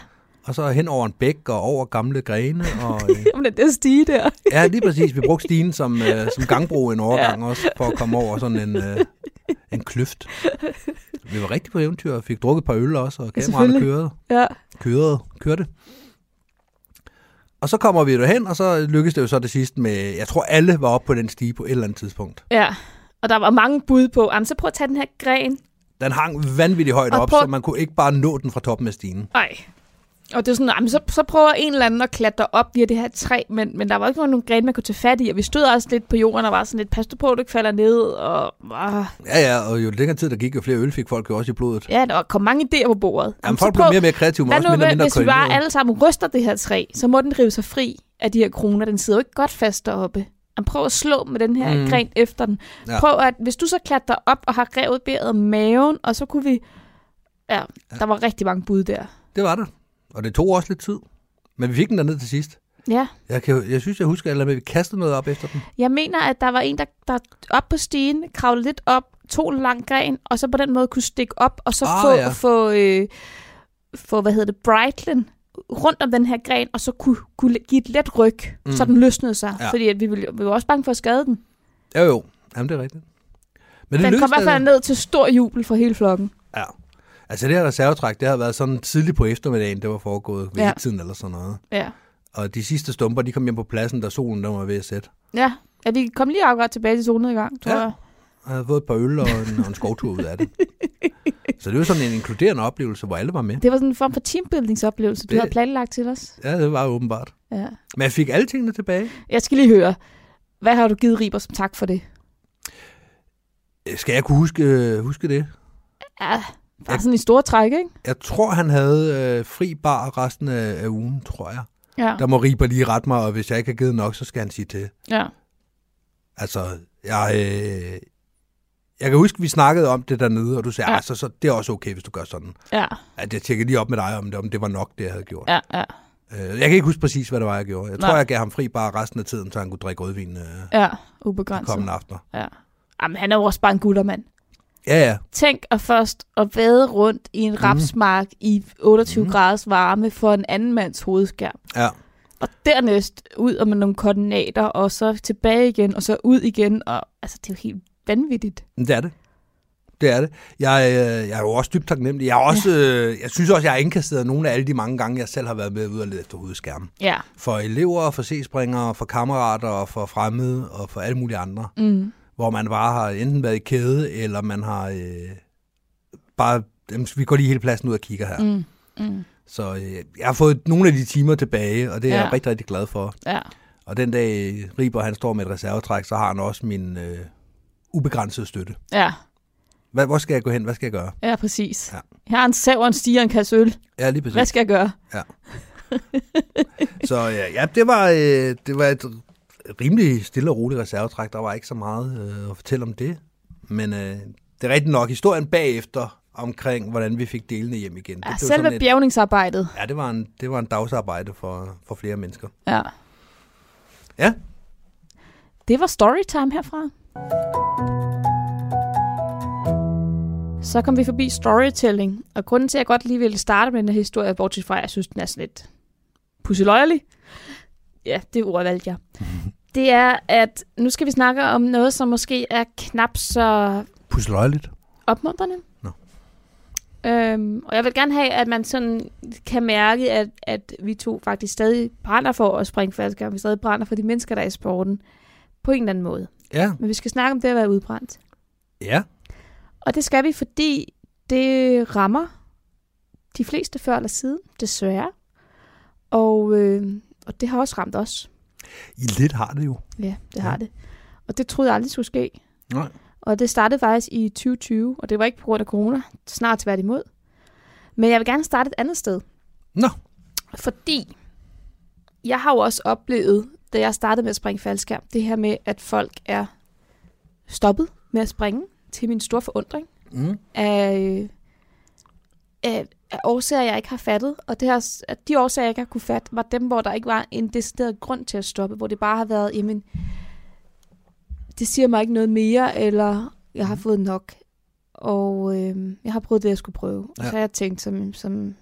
Og så hen over en bæk og over gamle grene. Og, øh, Jamen, den der stige der. ja, lige præcis. Vi brugte stien som, øh, som gangbro en overgang ja. også, for at komme over sådan en, øh, en kløft. Vi var rigtig på eventyr og fik drukket et par øl også, og kameraerne kørede, Ja. kørede, kørte. Og så kommer vi derhen, og så lykkedes det jo så det sidste med, jeg tror alle var oppe på den stige på et eller andet tidspunkt. ja. Og der var mange bud på, jamen, så prøv at tage den her gren. Den hang vanvittigt højt Og op, prøv- så man kunne ikke bare nå den fra toppen af stigen. Nej. Og det er sådan, jamen, så, så prøver en eller anden at klatre op via det her træ, men, men der var ikke nogen gren, man kunne tage fat i, og vi stod også lidt på jorden og var sådan lidt, pas på, du ikke falder ned, og ah, Ja, ja, og jo længere tid der gik, jo flere øl fik folk jo også i blodet. ja, der kom mange idéer på bordet. Jamen, folk blev mere og mere kreative, men også nu, mindre mindre hvis vi bare alle sammen ryster det her træ, så må den rive sig fri af de her kroner. Den sidder jo ikke godt fast deroppe. Jamen, prøv at slå med den her Mm. gren efter den. Ja. Prøv at, hvis du så klatrer op og har revet bæret maven, og så kunne vi... Ja, der var rigtig mange bud der. Det var det. Og det tog også lidt tid. Men vi fik den derned til sidst. Ja, Jeg, kan, jeg synes, jeg husker, at vi kastede noget op efter den. jeg mener, at der var en, der, der op på stigen, kravlede lidt op, tog en lang gren, og så på den måde kunne stikke op, og så Ah, få, ja. få, øh, få, hvad hedder det, Brightlen rundt om den her gren, og så kunne, kunne give et let ryg, mm. Så den løsnede sig. Ja. Fordi at vi, ville, vi var også bange for at skade den. Jo, jo. Jamen, det er rigtigt. Men Den lykkedes kom i hvert fald ned til stor jubel for hele flokken. Ja. Altså det her reservetræk, det har været sådan tidligt på eftermiddagen, det var foregået ved Ja. tiden eller sådan noget. Ja. Og de sidste stumper, de kom hjem på pladsen, da solen der var ved at sætte. Ja, ja vi kom lige akkurat tilbage til solnedgang, tror Ja. jeg. Jeg havde fået et par øl og en, og en skovtur ud af det. Så det var sådan en inkluderende oplevelse, hvor alle var med. Det var sådan en form for teambuildingsoplevelse, du Det- havde planlagt til os. Ja, det var åbenbart. Ja. Men jeg fik alle tingene tilbage. Jeg skal lige høre, hvad har du givet Riber som tak for det? Skal jeg kunne huske, huske det? Ja, bare sådan i store træk, ikke? Jeg tror, han havde øh, fri bar resten af, af ugen, tror jeg. Ja. Der må Riber lige rette mig, og hvis jeg ikke har givet nok, så skal han sige til. ja. Altså, jeg, øh, jeg kan huske, vi snakkede om det dernede, og du sagde, Ja. altså, så det er også okay, hvis du gør sådan. Ja, At jeg tjekkede lige op med dig, om det, om det var nok, det jeg havde gjort. ja, ja, Øh, jeg kan ikke huske præcis, hvad det var, jeg gjorde. Jeg tror, Nej. jeg gav ham fri bare resten af tiden, så han kunne drikke rødvin øh, ja. Ubegrænset. kommende aftener. Ja. Jamen, han er jo også bare en guttermand. Ja, ja. Tænk at først at vade rundt i en rapsmark i 28 Mhm. graders varme for en anden mands hovedskærm. ja. Og dernæst ud og med nogle koordinater, og så tilbage igen, og så ud igen. Og, altså, det er jo helt vanvittigt. Det er det. Det er det. Jeg, øh, jeg er jo også dybt taknemmelig. Jeg, er også, øh, jeg synes også, jeg har indkasteret nogle af alle de mange gange, jeg selv har været med ud og lede efter hovedskærmen. Ja. For elever, for C-springere, for kammerater, og for fremmede, og for alle mulige andre. Mm. Hvor man bare har enten været i kæde, eller man har øh, bare... Jamen, vi går lige hele pladsen ud og kigger her. Mm. Mm. Så øh, jeg har fået nogle af de timer tilbage, og det er Ja. jeg rigtig, rigtig glad for. Ja. Og den dag Riber han står med et reservetræk, så har han også min øh, ubegrænsede støtte. Ja. Hvad, hvor skal jeg gå hen? Hvad skal jeg gøre? Ja, præcis. Ja. Jeg har en sav og en stiger en kasse øl. Ja, lige præcis. Hvad skal jeg gøre? Så ja, ja det, var, øh, det var et rimelig stille og roligt reservetræk. Der var ikke så meget øh, at fortælle om det. Men øh, det er rigtigt nok historien bagefter omkring, hvordan vi fik delene hjem igen. Det Ja, blev selve et- bjergningsarbejdet. Ja, det var en, det var en dagsarbejde for, for flere mennesker. Ja. Ja. Det var storytime herfra. Så kom vi forbi storytelling, og grunden til, at jeg godt lige ville starte med den her historie, bortset fra, at jeg synes, den er sådan lidt pusseløjelig. Ja, det ord valgte jeg. Det er, at nu skal vi snakke om noget, som måske er knap så Pusseløjeligt. opmuntrende. Nå. Øhm, og jeg vil gerne have, at man sådan kan mærke, at, at vi to faktisk stadig brænder for at springe faldskærm. Vi stadig brænder for de mennesker, der er i sporten. På en eller anden måde. Ja. Men vi skal snakke om det at være udbrændt. Ja. Og det skal vi, fordi det rammer de fleste før eller siden, desværre. Og, øh, og det har også ramt os. I lidt har det jo. Ja, det Ja. har det. Og det troede jeg aldrig skulle ske. Nej. Og det startede faktisk i 2020, og det var ikke på grund af corona, snart tværtimod. Men jeg vil gerne starte et andet sted. Nå. Fordi jeg har jo også oplevet, da jeg startede med at springe faldskærm, det her med, at folk er stoppet med at springe, til min store forundring, Mm. af, af, af årsager, jeg ikke har fattet. Og det her, at de årsager, jeg ikke har kunne fatte, var dem, hvor der ikke var en decideret grund til at stoppe, hvor det bare har været, jamen, det siger mig ikke noget mere, eller jeg har fået nok. Og øh, jeg har prøvet det, jeg skulle prøve. Og Ja. så har jeg tænkt som, som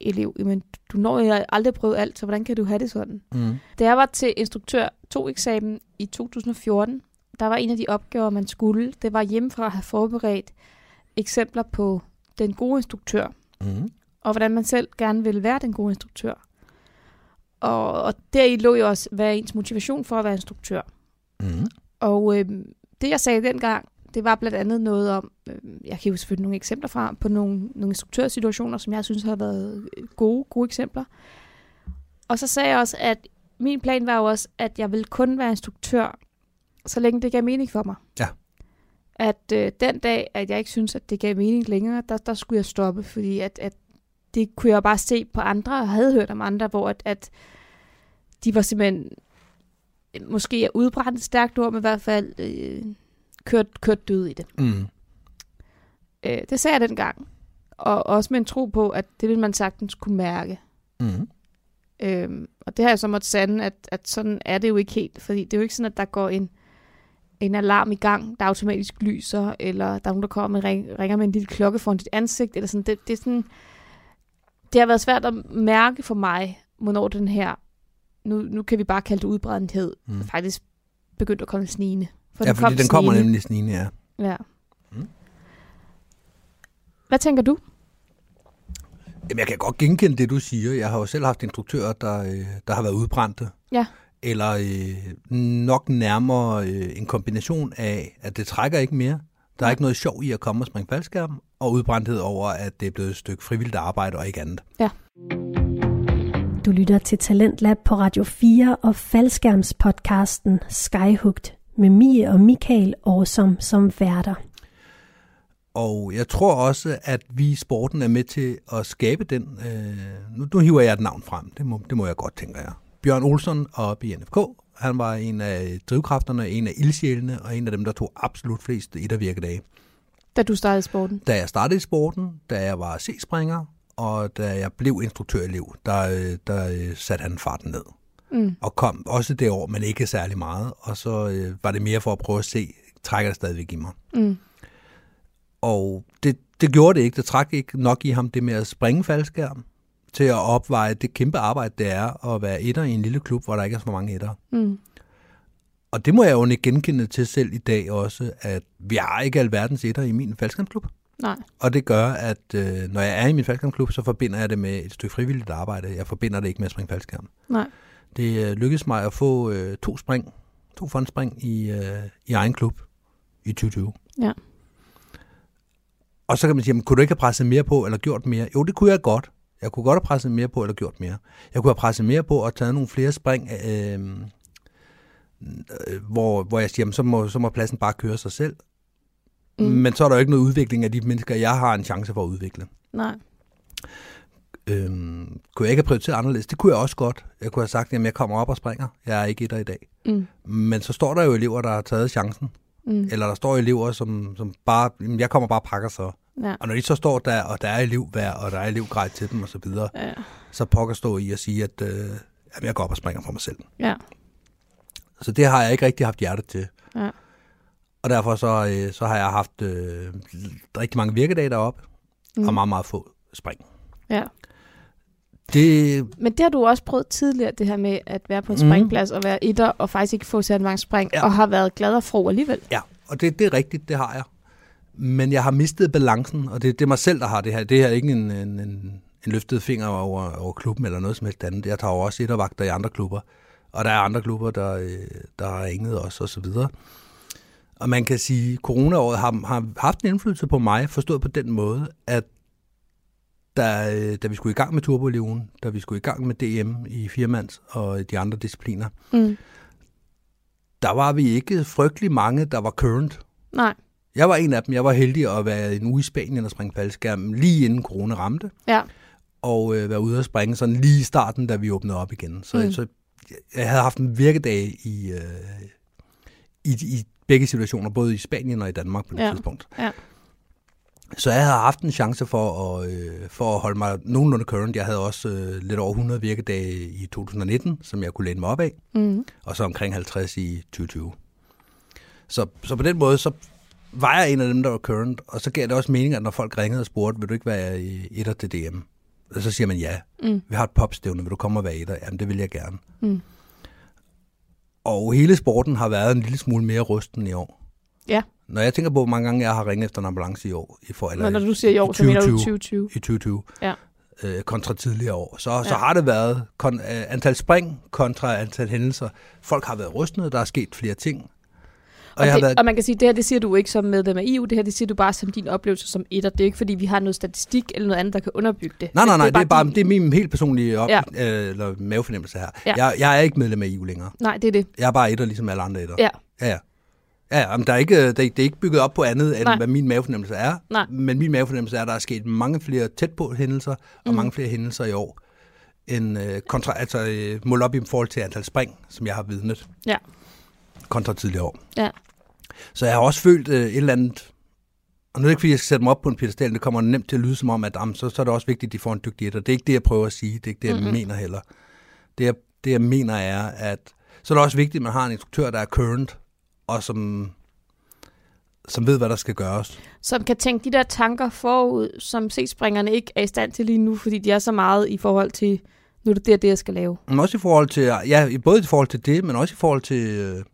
elev, jamen, du når jo aldrig prøve alt, så hvordan kan du have det sådan? Mm. Da jeg var til instruktør 2-eksamen i 2014, der var en af de opgaver, man skulle, det var hjemmefra at have forberedt eksempler på den gode instruktør, Mm. og hvordan man selv gerne ville være den gode instruktør. Og, og deri lå jo også, hvad er ens motivation for at være instruktør. Mm. Og øh, det, jeg sagde dengang, det var blandt andet noget om, øh, jeg kan jo selvfølgelig nogle eksempler fra, på nogle, nogle instruktørsituationer, som jeg synes har været gode, gode eksempler. Og så sagde jeg også, at min plan var jo også, at jeg ville kun være instruktør, så længe det gav mening for mig. Ja. At øh, den dag, at jeg ikke synes, at det gav mening længere, der, der skulle jeg stoppe, fordi at, at det kunne jeg bare se på andre, og havde hørt om andre, hvor at, at de var simpelthen måske er udbrændt stærkt ord, men i hvert fald øh, kørt, kørt død i det. Mm. Øh, det sagde jeg dengang. Og også med en tro på, at det ville man sagtens kunne mærke. Mm. Øhm, og det har jeg så måttet sande, at, at sådan er det jo ikke helt. Fordi det er jo ikke sådan, at der går en, en alarm i gang, der automatisk lyser, eller der er nogen, der kommer ring, ringer med en lille klokke foran dit ansigt, eller sådan. Det, det er sådan, det har været svært at mærke for mig, hvornår den her, nu, nu kan vi bare kalde det udbrændthed, Mm. faktisk begyndt at komme snigende. For ja, fordi den kommer nemlig snigende, ja. Ja. Mm. Hvad tænker du? Jamen, jeg kan godt genkende det, du siger. Jeg har jo selv haft instruktører, der, øh, der har været udbrændte. Ja. Eller øh, nok nærmere øh, en kombination af, at det trækker ikke mere. Der er ikke noget sjov i at komme og springe faldskærm, og udbrændthed over, at det er blevet et stykke frivilligt arbejde og ikke andet. Du lytter til Talentlab på Radio 4 og faldskærmspodcasten Skyhugt med Mie og Michael Årsom som værter. Og jeg tror også, at vi i sporten er med til at skabe den. Øh, nu, nu hiver jeg et navn frem. Det må, det må jeg godt, tænker jeg. Bjørn Olsen oppe i NFK. Han var en af drivkræfterne, en af ildsjælene, og en af dem, der tog absolut flest ettervirkedage. Da du startede sporten? Da jeg startede i sporten, da jeg var C-springer, og da jeg blev instruktørelev, der, der øh, satte han farten ned. Mm. Og kom også det år, men ikke særlig meget. Og så øh, var det mere for at prøve at se, trækker det stadigvæk i mig. Mm. Og det, det gjorde det ikke. Det trak ikke nok i ham det med at springe faldskærm til at opveje det kæmpe arbejde, det er at være etter i en lille klub, hvor der ikke er så mange etter. Mm. Og det må jeg jo ikke genkende til selv i dag også, at vi har ikke alverdens etter i min faldskærmsklub. Nej. Og det gør, at øh, når jeg er i min faldskærmsklub, så forbinder jeg det med et stykke frivilligt arbejde. Jeg forbinder det ikke med at springe faldskærm. Nej. Det øh, lykkedes mig at få øh, to spring, to fondspring i, øh, i egen klub i 2020. Ja. Og så kan man sige, jamen, kunne du ikke have presset mere på eller gjort mere? Jo, det kunne jeg godt. Jeg kunne godt have presset mere på eller gjort mere. Jeg kunne have presset mere på og taget nogle flere spring, øh, øh, hvor, hvor jeg siger, jamen, så, må, så må pladsen bare køre sig selv. Mm. Men så er der jo ikke noget udvikling af de mennesker, jeg har en chance for at udvikle. Nej. Øhm, kunne jeg ikke have prioriteret anderledes? Det kunne jeg også godt. Jeg kunne have sagt, at jeg kommer op og springer. Jeg er ikke etter i dag. Mm. Men så står der jo elever, der har taget chancen. Mm. Eller der står elever, som, som bare, jeg kommer bare og pakker så. Ja. Og når de så står der, og der er elevvær, og der er elevgrej til dem osv., så, Ja. så pokker stå i at sige, at øh, jamen, jeg går op og springer for mig selv. Ja. Så det har jeg ikke rigtig haft hjerte til. Ja. Og derfor så, øh, så har jeg haft øh, rigtig mange virkedage deroppe, mm. og meget, meget få spring. ja. Det, Men det har du også prøvet tidligere, det her med at være på en Mhm. springplads og være etter, og faktisk ikke få særlig mange spring, ja. og har været glad og fro alligevel. Ja, og det, det er rigtigt, det har jeg. Men jeg har mistet balancen, og det, det er mig selv, der har det her. Det her er ikke en, en, en, en løftet finger over, over klubben eller noget som helst andet. Jeg tager jo også ettervagter i andre klubber, og der er andre klubber, der, øh, der har ringet os og så videre. Og man kan sige, at coronaåret har, har haft en indflydelse på mig, forstået på den måde, at da, øh, da vi skulle i gang med Turboleven, da vi skulle i gang med DM i firmands og de andre discipliner, Mm. der var vi ikke frygtelig mange, der var current. Nej. Jeg var en af dem. Jeg var heldig at være en uge i Spanien og springe faldskærm lige inden corona ramte, Ja. og øh, være ude og springe sådan lige i starten, da vi åbnede op igen. Så. Mm. så jeg havde haft en virkedag i, øh, i, i begge situationer, både i Spanien og i Danmark på det Ja. tidspunkt. Ja. Så jeg havde haft en chance for at, øh, for at holde mig nogenlunde current. Jeg havde også øh, lidt over 100 virkedage i 2019, som jeg kunne læne mig op af Mm. og så omkring 50 i 2020. Så, så på den måde, så var jeg en af dem, der var current, og så gav det også mening, at når folk ringede og spurgte, vil du ikke være i etter til DM? Og så siger man ja. Mm. Vi har et popstævne, vil du komme og være etter? Jamen, det vil jeg gerne. Mm. Og hele sporten har været en lille smule mere rusten i år. Ja. Når jeg tænker på, hvor mange gange jeg har ringet efter en ambulance i år, i for, eller Men når du siger i år, i så mener du 2020. 2020. i 2020, Ja. øh, kontra tidligere år, så, så Ja. har det været kon- øh, antal spring kontra antal hændelser. Folk har været rystende, der er sket flere ting. Og, det, været, og man kan sige, det her det siger du ikke som medlem af EU, det her det siger du bare som din oplevelse som etter. Det er ikke fordi, vi har noget statistik eller noget andet, der kan underbygge det. nej, nej, nej, det er bare, din- det er min helt personlige op, Ja. øh, eller mavefornemmelse her. Ja. Jeg, jeg er ikke medlem af EU længere. Nej, det er det. Jeg er bare etter, ligesom alle andre etter. Ja. Ja, ja. Ja, ja, men der er ikke, der, det er ikke bygget op på andet, end Nej. hvad min mavefornemmelse er. Nej. Men min mavefornemmelse er, at der er sket mange flere tæt på hændelser, og Mm. mange flere hændelser i år, end øh, kontra, altså, øh, målt op i forhold til antal spring, som jeg har vidnet. Ja. Kontra tidligere år. Ja. Så jeg har også følt øh, et eller andet, og nu er det ikke, fordi jeg skal sætte mig op på en pedestal, det kommer nemt til at lyde som om, at jamen, så, så er det også vigtigt, at de får en dygtig etter. Det er ikke det, jeg prøver at sige. Det er ikke det, jeg Mm-mm. mener heller. Det jeg, det, jeg mener er, at så er det også vigtigt, at man har en instruktør, der er current, og som, som ved, hvad der skal gøres. Som kan tænke de der tanker forud, som C-springerne ikke er i stand til lige nu, fordi de er så meget i forhold til, nu er det det, det jeg skal lave. Men også i forhold til, ja, både i forhold til det, men også i forhold til, øh,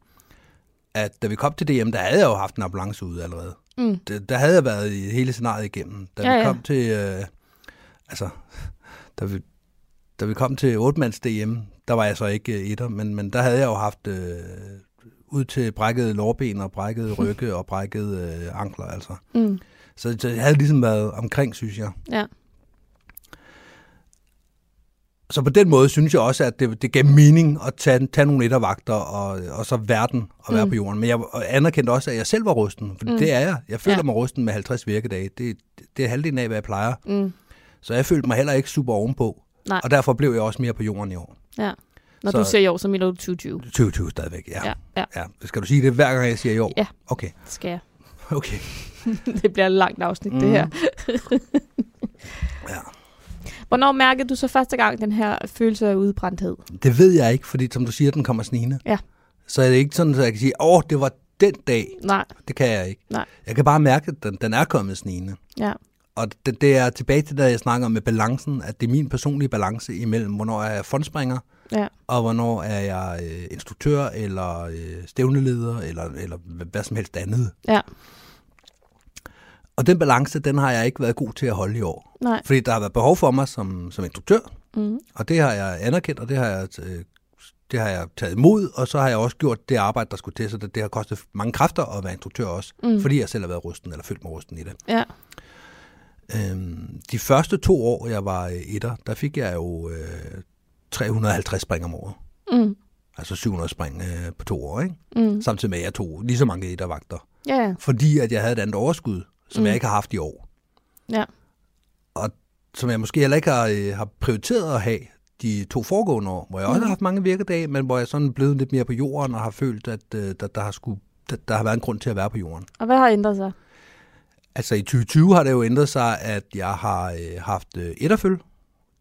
at da vi kom til DM, der havde jeg jo haft en ambulance ude allerede. Mm. Der, der havde jeg været i hele scenariet igennem. Da Ja, vi ja. kom til, øh, altså, da vi, da vi kom til 8 DM, der var jeg så ikke øh, etter, men, men der havde jeg jo haft øh, ud til brækket lårben og brækket rygge og brækket øh, ankler, altså. Mm. Så, så jeg havde ligesom været omkring, synes jeg. Ja. Så på den måde synes jeg også, at det, det gav mening at tage, tage nogle ettervagter og, og så verden og være Mm. på jorden. Men jeg anerkendte også, at jeg selv var rusten, for Mm. mm. det er jeg. Jeg føler Ja. mig rusten med 50 virkedage. Det, det er halvdelen af, hvad jeg plejer. Mm. Så jeg følte mig heller ikke super ovenpå. Nej. Og derfor blev jeg også mere på jorden i år. Ja. Når Så- du siger i år, så mener du 2020. 2020 stadigvæk, ja. Ja, ja, ja. Skal du sige det hver gang, jeg siger i år? Ja. Okay, det skal jeg. okay. det bliver et langt afsnit, mm. det her. Ja. Hvornår mærkede du så første gang den her følelse af udbrændthed? Det ved jeg ikke, fordi som du siger, den kommer snigende. Ja. Så er det ikke sådan, at jeg kan sige, åh, det var den dag. Nej. Det kan jeg ikke. Nej. Jeg kan bare mærke, at den, den er kommet snigende. Ja. Og det, det er tilbage til det, jeg snakker med balancen, at det er min personlige balance imellem, hvornår er jeg fondspringer, Ja. og hvornår er jeg øh, instruktør, eller øh, stævneleder, eller, eller hvad som helst andet. Ja. Og den balance, den har jeg ikke været god til at holde i år. Nej. Fordi der har været behov for mig som, som instruktør, Mm. og det har jeg anerkendt, og det har jeg, øh, det har jeg taget imod, og så har jeg også gjort det arbejde, der skulle til, så det, det har kostet mange kræfter at være instruktør også, Mm. fordi jeg selv har været rusten, eller følt mig rusten i det. Ja. Øhm, de første to år, jeg var etter, der fik jeg jo øh, 350 spring om året. Mm. Altså 700 spring øh, på to år, ikke? Mm. Samtidig med, at jeg tog lige så mange ettervagter. Ja, ja. Fordi at jeg havde et andet overskud, som Mm. mm. jeg ikke har haft i år. Ja. Og som jeg måske heller ikke har, øh, har prioriteret at have de to foregående år, hvor jeg også Mhm. har haft mange virkedage, men hvor jeg sådan er blevet lidt mere på jorden og har følt, at øh, der, der, har sku, der, der har været en grund til at være på jorden. Og hvad har ændret sig? Altså i 2020 har det jo ændret sig, at jeg har øh, haft øh, etterføl.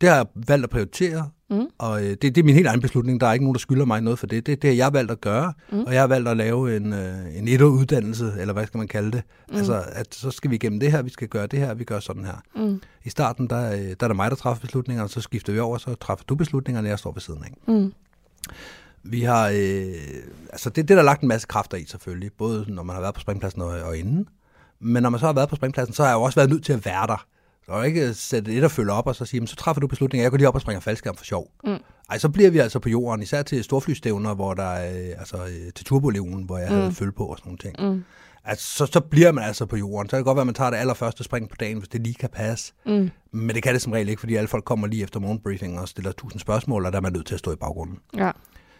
Det har jeg valgt at prioritere, Mm. og øh, det, det er min helt egen beslutning. Der er ikke nogen, der skylder mig noget for det. Det, det har jeg valgt at gøre, Mm. og jeg har valgt at lave en, øh, en etteruddannelse, eller hvad skal man kalde det. Mm. Altså, at så skal vi igennem det her, vi skal gøre det her, vi gør sådan her. Mm. I starten, der, øh, der er det mig, der træffer beslutningerne, så skifter vi over, så træffer du beslutningerne, og jeg står ved siden af. Mm. Vi har, øh, altså det, det er der lagt en masse kræfter i selvfølgelig, både når man har været på springpladsen og, og inden. Men når man så har været på springpladsen, så har jeg jo også været nødt til at være der. Så er ikke sætte et og følge op og så sige, "Men så træffer du beslutninger, jeg går lige op og springer faldskærm for sjov. Mm. Ej, så bliver vi altså på jorden, især til storflystævner, hvor der er, øh, altså øh, til turboleven, hvor jeg Mm. havde følge på og sådan nogle ting. Mm. Altså, så, så bliver man altså på jorden. Så kan det godt være, at man tager det allerførste spring på dagen, hvis det lige kan passe. Mm. Men det kan det som regel ikke, fordi alle folk kommer lige efter morgenbriefing og stiller tusind spørgsmål, og der er man nødt til at stå i baggrunden. Ja.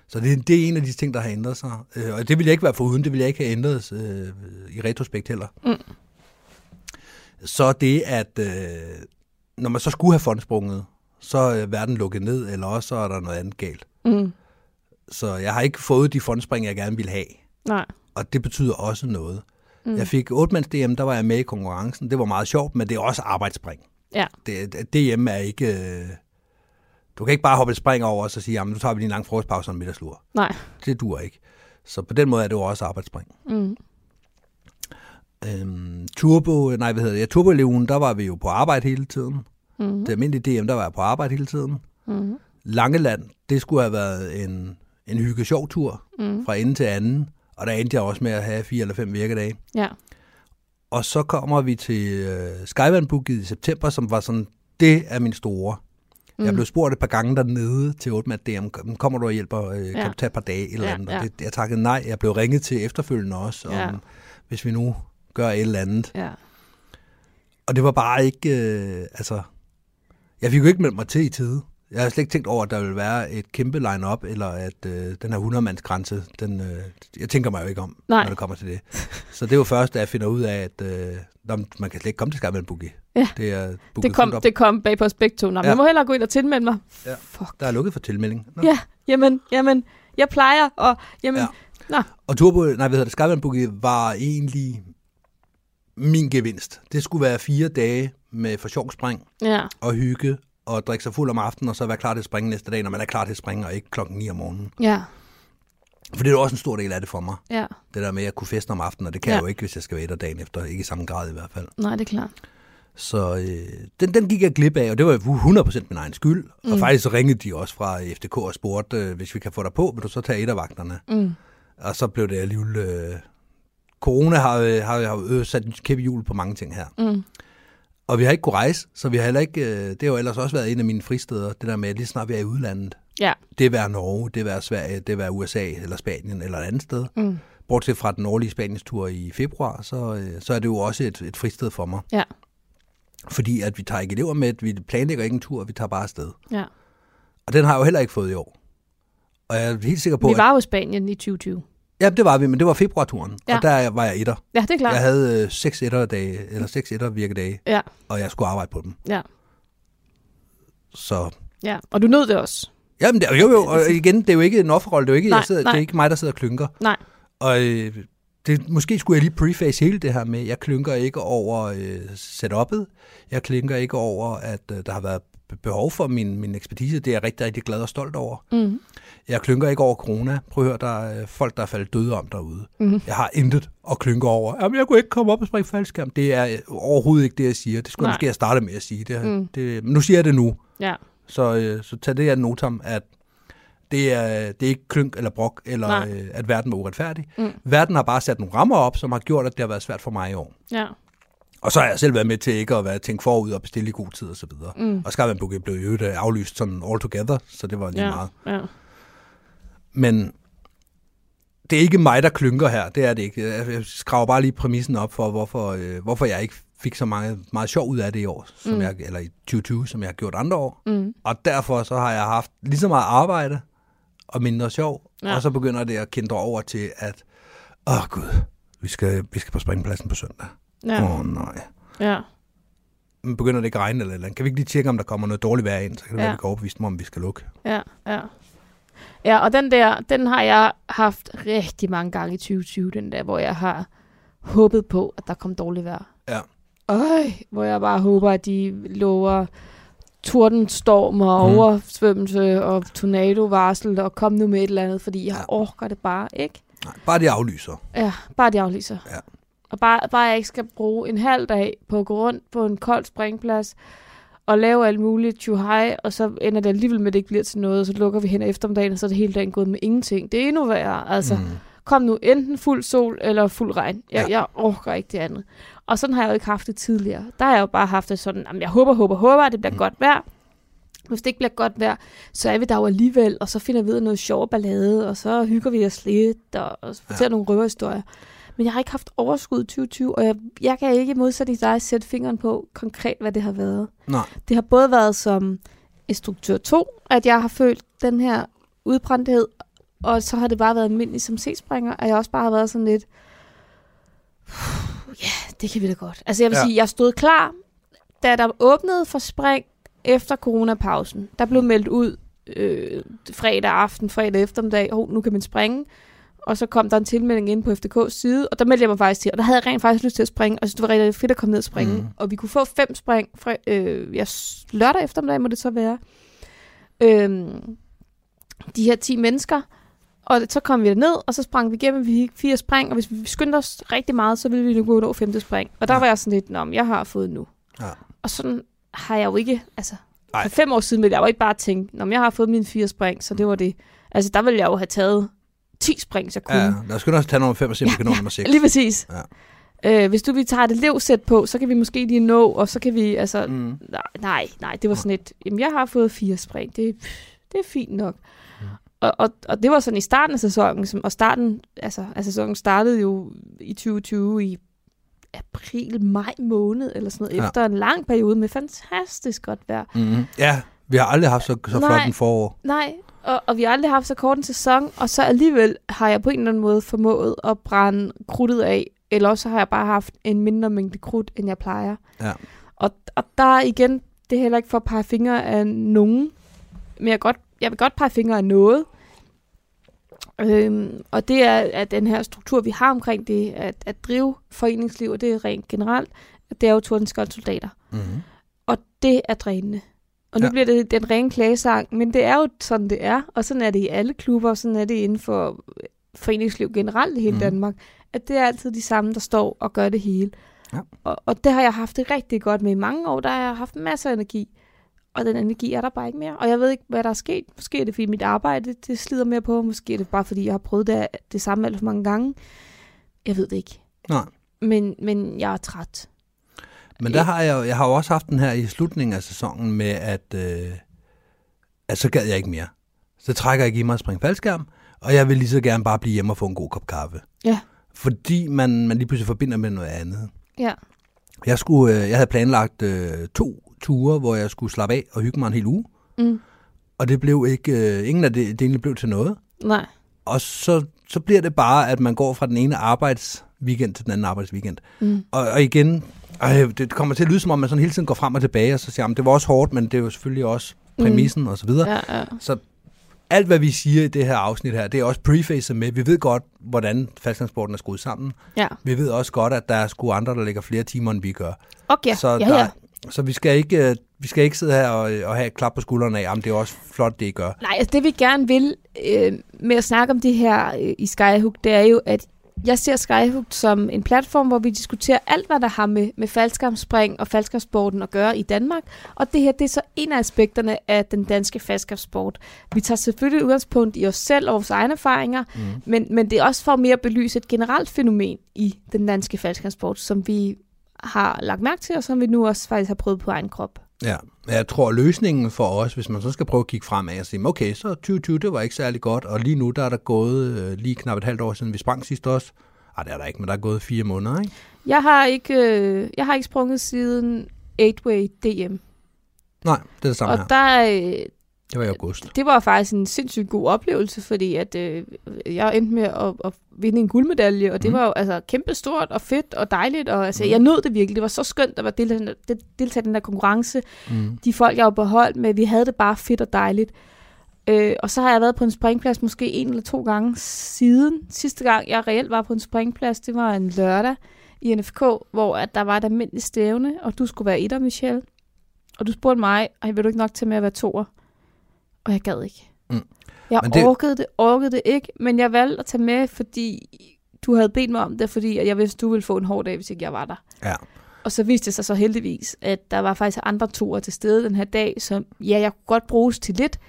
Så det, det er en af de ting, der har ændret sig. Øh, og det vil jeg ikke være foruden. Det vil jeg ikke have ændret øh, i retrospekt heller. Mm. Så det, at øh, når man så skulle have fondsprunget, så er verden lukket ned, eller også så er der noget andet galt. Mm. Så jeg har ikke fået de fondspring, jeg gerne ville have. Nej. Og det betyder også noget. Mm. Jeg fik 8 DM, der var jeg med i konkurrencen. Det var meget sjovt, men det er også arbejdsspring. Ja. Det, DM er ikke... Øh, du kan ikke bare hoppe et spring over og så sige, jamen nu tager vi lige en lang frokostpause og en middagslur. Nej. Det dur ikke. Så på den måde er det jo også arbejdsspring. Mm. Øhm, turbo, nej, hvad hedder det? Ja, turboeleven, der var vi jo på arbejde hele tiden. Mm. Det almindelige DM, der var jeg på arbejde hele tiden. Mm. Langeland, det skulle have været en, en hygge sjov tur Mm. fra ende til anden. Og der endte jeg også med at have fire eller fem virkedage. Ja. Og så kommer vi til øh, Skyvandbooket i september, som var sådan, det er min store. Mm. Jeg blev spurgt et par gange dernede til 8 DM, kommer du og hjælper, øh, kan Ja. du tage et par dage eller Ja, andet? ja. Og det, jeg takkede nej. Jeg blev ringet til efterfølgende også, om, Ja. hvis vi nu gør et eller andet. Ja. Og det var bare ikke, øh, altså, jeg fik jo ikke meldt mig til i tide. Jeg har slet ikke tænkt over, at der ville være et kæmpe line-up, eller at øh, den her 100-mands grænse, den, øh, jeg tænker mig jo ikke om, Nej. når det kommer til det. Så det var først, da jeg finder ud af, at øh, nå, man kan slet ikke komme til Skyman Boogie. Ja. Det er Det kom, det kom bag på os begge to. Nå, ja. Jeg må hellere gå ind og tilmelde mig. Ja. Fuck. Der er lukket for tilmelding. Nå. Ja, jamen, jamen, jeg plejer, og jamen, ja. Ja. nå, Og Turbo, nej, hvad hedder det, Skyman Boogie var egentlig min gevinst. Det skulle være fire dage med for sjov spring ja, og hygge og drikke sig fuld om aftenen, og så være klar til at springe næste dag, når man er klar til at springe, og ikke klokken 9 om morgenen. ja, For det er jo også en stor del af det for mig. Ja, Det der med at kunne feste om aftenen, og det kan Ja. jeg jo ikke, hvis jeg skal være der dagen efter. Ikke i samme grad i hvert fald. nej, det er klart. Så øh, den, den gik jeg glip af, og det var jo 100% min egen skyld. Mm. Og faktisk så ringede de også fra FDK og spurgte, øh, hvis vi kan få dig på, vil du så tage et af vagterne? Mm. Og så blev det alligevel... Øh, corona har, øh, har, har sat en kæppe hjul på mange ting her. Mm. Og vi har ikke kunne rejse, så vi har heller ikke... Øh, det har jo ellers også været en af mine fristeder, det der med, at lige snart vi er i udlandet. Ja. Det være Norge, det være Sverige, det være USA eller Spanien eller et andet sted. Mm. Bortset fra den årlige Spanienstur i februar, så, øh, så er det jo også et, et fristed for mig. Ja. Fordi at vi tager ikke elever med, vi planlægger ikke en tur, vi tager bare afsted. Ja. Og den har jeg jo heller ikke fået i år. Og jeg er helt sikker på, Vi at... var jo i Spanien i 2020. Ja, det var vi, men det var februarturen. Ja. Og der var jeg etter. Ja, det er klart. Jeg havde øh, seks etterdage, eller seks ettervirkedage, Ja, og jeg skulle arbejde på dem. ja, Så ja. Og du nød det også. Jamen, det, jo, jo, og igen, det er jo ikke en offerrolle, det er jo ikke, Nej, jeg sidder, det er ikke mig, der sidder og klynker. Nej. Og øh, det, måske skulle jeg lige preface hele det her med, jeg klynker ikke over øh, setup'et, jeg klynker ikke over, at øh, der har været behov for min, min ekspertise, det er jeg rigtig, rigtig glad og stolt over. Mm. Jeg klynker ikke over corona. Prøv at høre, der er øh, folk, der er faldet døde om derude. Mhm. Jeg har intet at klynke over. Jamen, jeg kunne ikke komme op og springe faldskærm. Det er øh, overhovedet ikke det, jeg siger. Det skulle jeg Nej. måske have startet med at sige. Det, Mm. mm. det, men nu siger jeg det nu. Ja, Så, øh, så tag det her notam, at det er, det er ikke klynk eller brok, eller Nej. øh, at verden var uretfærdig. Mm. Verden har bare sat nogle rammer op, som har gjort, at det har været svært for mig i år. ja. Og så har jeg selv været med til ikke at være tænkt forud og bestille i god tid og så videre. Mm. Og Skarvandbukke blev jo øh, aflyst sådan all together, så det var lige Ja, meget. ja. Men det er ikke mig, der klynker her. Det er det ikke. Jeg skraver bare lige præmissen op for, hvorfor, øh, hvorfor jeg ikke fik så meget, meget sjov ud af det i år, som Mm. jeg, eller i 2020, som jeg har gjort andre år. Mm. Og derfor så har jeg haft lige så meget arbejde og mindre sjov. Ja. Og så begynder det at kendre over til, at åh gud, vi skal, vi skal på springpladsen på søndag. Åh Ja, oh, nej. ja. Men begynder det ikke at regne eller, eller andet? Kan vi ikke lige tjekke, om der kommer noget dårligt vejr ind? Så kan det Ja. være, vi kan overbevise dem om, vi skal lukke. Ja, ja. Ja, og den der, den har jeg haft rigtig mange gange i 2020, den der, hvor jeg har håbet på, at der kom dårligt vejr. Ja. Øj, hvor jeg bare håber, at de lover tordenstorm og Mm. oversvømmelse og tornadovarsel og kom nu med et eller andet, fordi jeg Ja. orker det bare ikke. Nej, bare de aflyser. Ja, bare de aflyser. Ja. Og bare, bare jeg ikke skal bruge en halv dag på at gå rundt på en kold springplads og lave alt muligt high, og så ender det alligevel med, at det ikke bliver til noget, og så lukker vi hen eftermiddagen, og så er det hele dagen gået med ingenting. Det er endnu værre. Altså, mm. Kom nu enten fuld sol eller fuld regn. Jeg, Ja. jeg orker ikke det andet. Og sådan har jeg jo ikke haft det tidligere. Der har jeg jo bare haft det sådan, jamen, jeg håber, håber, håber, at det bliver. Mm. godt vejr. Hvis det ikke bliver godt vejr, så er vi der jo alligevel, og så finder vi ud af noget sjov ballade, og så hygger vi os lidt, og, og fortæller ja. nogle røverhistorier. Men jeg har ikke haft overskud i 2020, og jeg, jeg kan ikke i dig sætte fingeren på konkret, hvad det har været. Nej. Det har både været som instruktør 2, at jeg har følt den her udbrændthed, og så har det bare været almindeligt som C-springer, at jeg også bare har været sådan lidt, ja, det kan vi da godt. Altså jeg vil. Ja. sige, jeg stod klar, da der åbnede for spring efter coronapausen. Der blev meldt ud øh, fredag aften, fredag eftermiddag, oh, nu kan man springe. Og så kom der en tilmelding ind på FDK's side, og der meldte jeg mig faktisk til, og der havde jeg rent faktisk lyst til at springe, og så det var rigtig fedt at komme ned og springe. Mm. Og vi kunne få fem spring fra, øh, ja, lørdag eftermiddag må det så være. Øhm, de her 10 mennesker, og så kom vi ned, og så sprang vi igennem, vi fik fire spring, og hvis vi skyndte os rigtig meget, så ville vi nu gå nå femte spring. Og der Ja. var jeg sådan lidt, Nå, jeg har fået nu. Ja. Og sådan har jeg jo ikke, altså, Ej. for fem år siden ville jeg jo ikke bare tænke, Nå, jeg har fået mine fire spring, så det var det. Altså, der ville jeg jo have taget 10 spring, så jeg kunne. Ja, lad os at tage nummer 5 og se, om vi kan nå nummer 6. Lige præcis. Ja. Øh, hvis du vi tager et elevsæt på, så kan vi måske lige nå, og så kan vi, altså, mm. Nej, nej, det var sådan et, jamen jeg har fået fire spring, det, det er fint nok. Mm. Og, og, og det var sådan i starten af sæsonen, som, og starten, altså, af sæsonen startede jo i 2020 i april, maj måned, eller sådan noget, ja. Ja. efter en lang periode med fantastisk godt vejr. Mm. Ja, vi har aldrig haft så, så Nej. flot en forår. Nej, og, og vi har aldrig haft så kort en sæson, og så alligevel har jeg på en eller anden måde formået at brænde krudtet af, eller også har jeg bare haft en mindre mængde krudt, end jeg plejer. Ja. Og, og der er igen, det er heller ikke for at pege fingre af nogen, men jeg, godt, jeg vil godt pege fingre af noget. Øhm, og det er at den her struktur, vi har omkring det, at, at drive foreningsliv, og det er rent generelt, det er jo tordenskjold soldater. Mm. Og det er drænende. Og nu ja. Bliver det den rene klagesang, men det er jo sådan, det er. Og sådan er det i alle klubber, og sådan er det inden for foreningsliv generelt i hele mm. Danmark, at det er altid de samme, der står og gør det hele. Ja. Og, og det har jeg haft det rigtig godt med i mange år. Der har jeg haft masser af energi. Og den energi er der bare ikke mere. Og jeg ved ikke, hvad der er sket. Måske er det, fordi mit arbejde det slider mere på. Måske er det bare, fordi jeg har prøvet det, det samme alt for mange gange. Jeg ved det ikke. Nej. Men, men jeg er træt. Men der har jeg, jeg har jo også haft den her i slutningen af sæsonen med, at, øh, at så gad jeg ikke mere. Så trækker jeg ikke i mig at springe faldskærm, og jeg vil lige så gerne bare blive hjemme og få en god kop kaffe. Ja. Fordi man, man lige pludselig forbinder med noget andet. Ja. Jeg, skulle, øh, jeg havde planlagt øh, to ture, hvor jeg skulle slappe af og hygge mig en hel uge. Mm. Og det blev ikke, øh, ingen af det, det egentlig blev til noget. Nej. Og så, så bliver det bare, at man går fra den ene arbejdsweekend til den anden arbejdsweekend. Mm. Og, og igen, øh, det kommer til at lyde som om, man sådan hele tiden går frem og tilbage, og så siger man, det var også hårdt, men det er jo selvfølgelig også præmissen mm. og så videre. Ja, ja. Så alt, hvad vi siger i det her afsnit her, det er også prefacet med. Vi ved godt, hvordan faldskærmsporten er skruet sammen. ja. Vi ved også godt, at der er sgu andre, der lægger flere timer, end vi gør. Okay. så, ja, der, ja. så vi skal ikke, øh, vi skal ikke sidde her og, og have et klap på skuldrene af, jamen det er også flot, det I gør. Nej, altså det vi gerne vil øh, med at snakke om det her øh, i Skyhook, det er jo, at jeg ser Skyhook som en platform, hvor vi diskuterer alt, hvad der har med, med faldskærmsspring og faldskærmssporten at gøre i Danmark. Og det her, det er så en af aspekterne af den danske faldskærmssport. Vi tager selvfølgelig udgangspunkt i os selv og vores egne erfaringer, Mm. men, men det er også for mere at belyse et generelt fænomen i den danske faldskærmssport, som vi har lagt mærke til, og som vi nu også faktisk har prøvet på egen krop. Ja, jeg tror, løsningen for os, hvis man så skal prøve at kigge fremad og sige, okay, så 2020, det var ikke særlig godt, og lige nu, der er der gået øh, lige knap et halvt år siden, vi sprang sidst også. Ej, det er der ikke, men der er gået fire måneder, ikke? Jeg har ikke, øh, jeg har ikke sprunget siden 8-way DM. Nej, det er det samme Og her. der, øh, Det var i august. det var faktisk en sindssygt god oplevelse, fordi at, øh, jeg endte med at, at vinde en guldmedalje, og det Mhm. mm. var jo altså kæmpestort og fedt og dejligt, og altså, Mhm. jeg nød det virkelig. Det var så skønt at være deltage, deltage i den der konkurrence. Mm. De folk, jeg var på hold med, vi havde det bare fedt og dejligt. Øh, og så har jeg været på en springplads måske en eller to gange siden. Sidste gang, jeg reelt var på en springplads, det var en lørdag i NFK, hvor at der var et almindeligt stævne, og du skulle være etter, Michelle. Og du spurgte mig, og vil du ikke nok til med at være toer? Og jeg gad ikke. Mm. Jeg Men det... orkede det, orkede det ikke, men jeg valgte at tage med, fordi du havde bedt mig om det, fordi jeg vidste, du ville få en hård dag, hvis ikke jeg var der. Ja. Og så viste det sig så heldigvis, at der var faktisk andre toer til stede den her dag, som ja, jeg kunne godt bruges til lidt,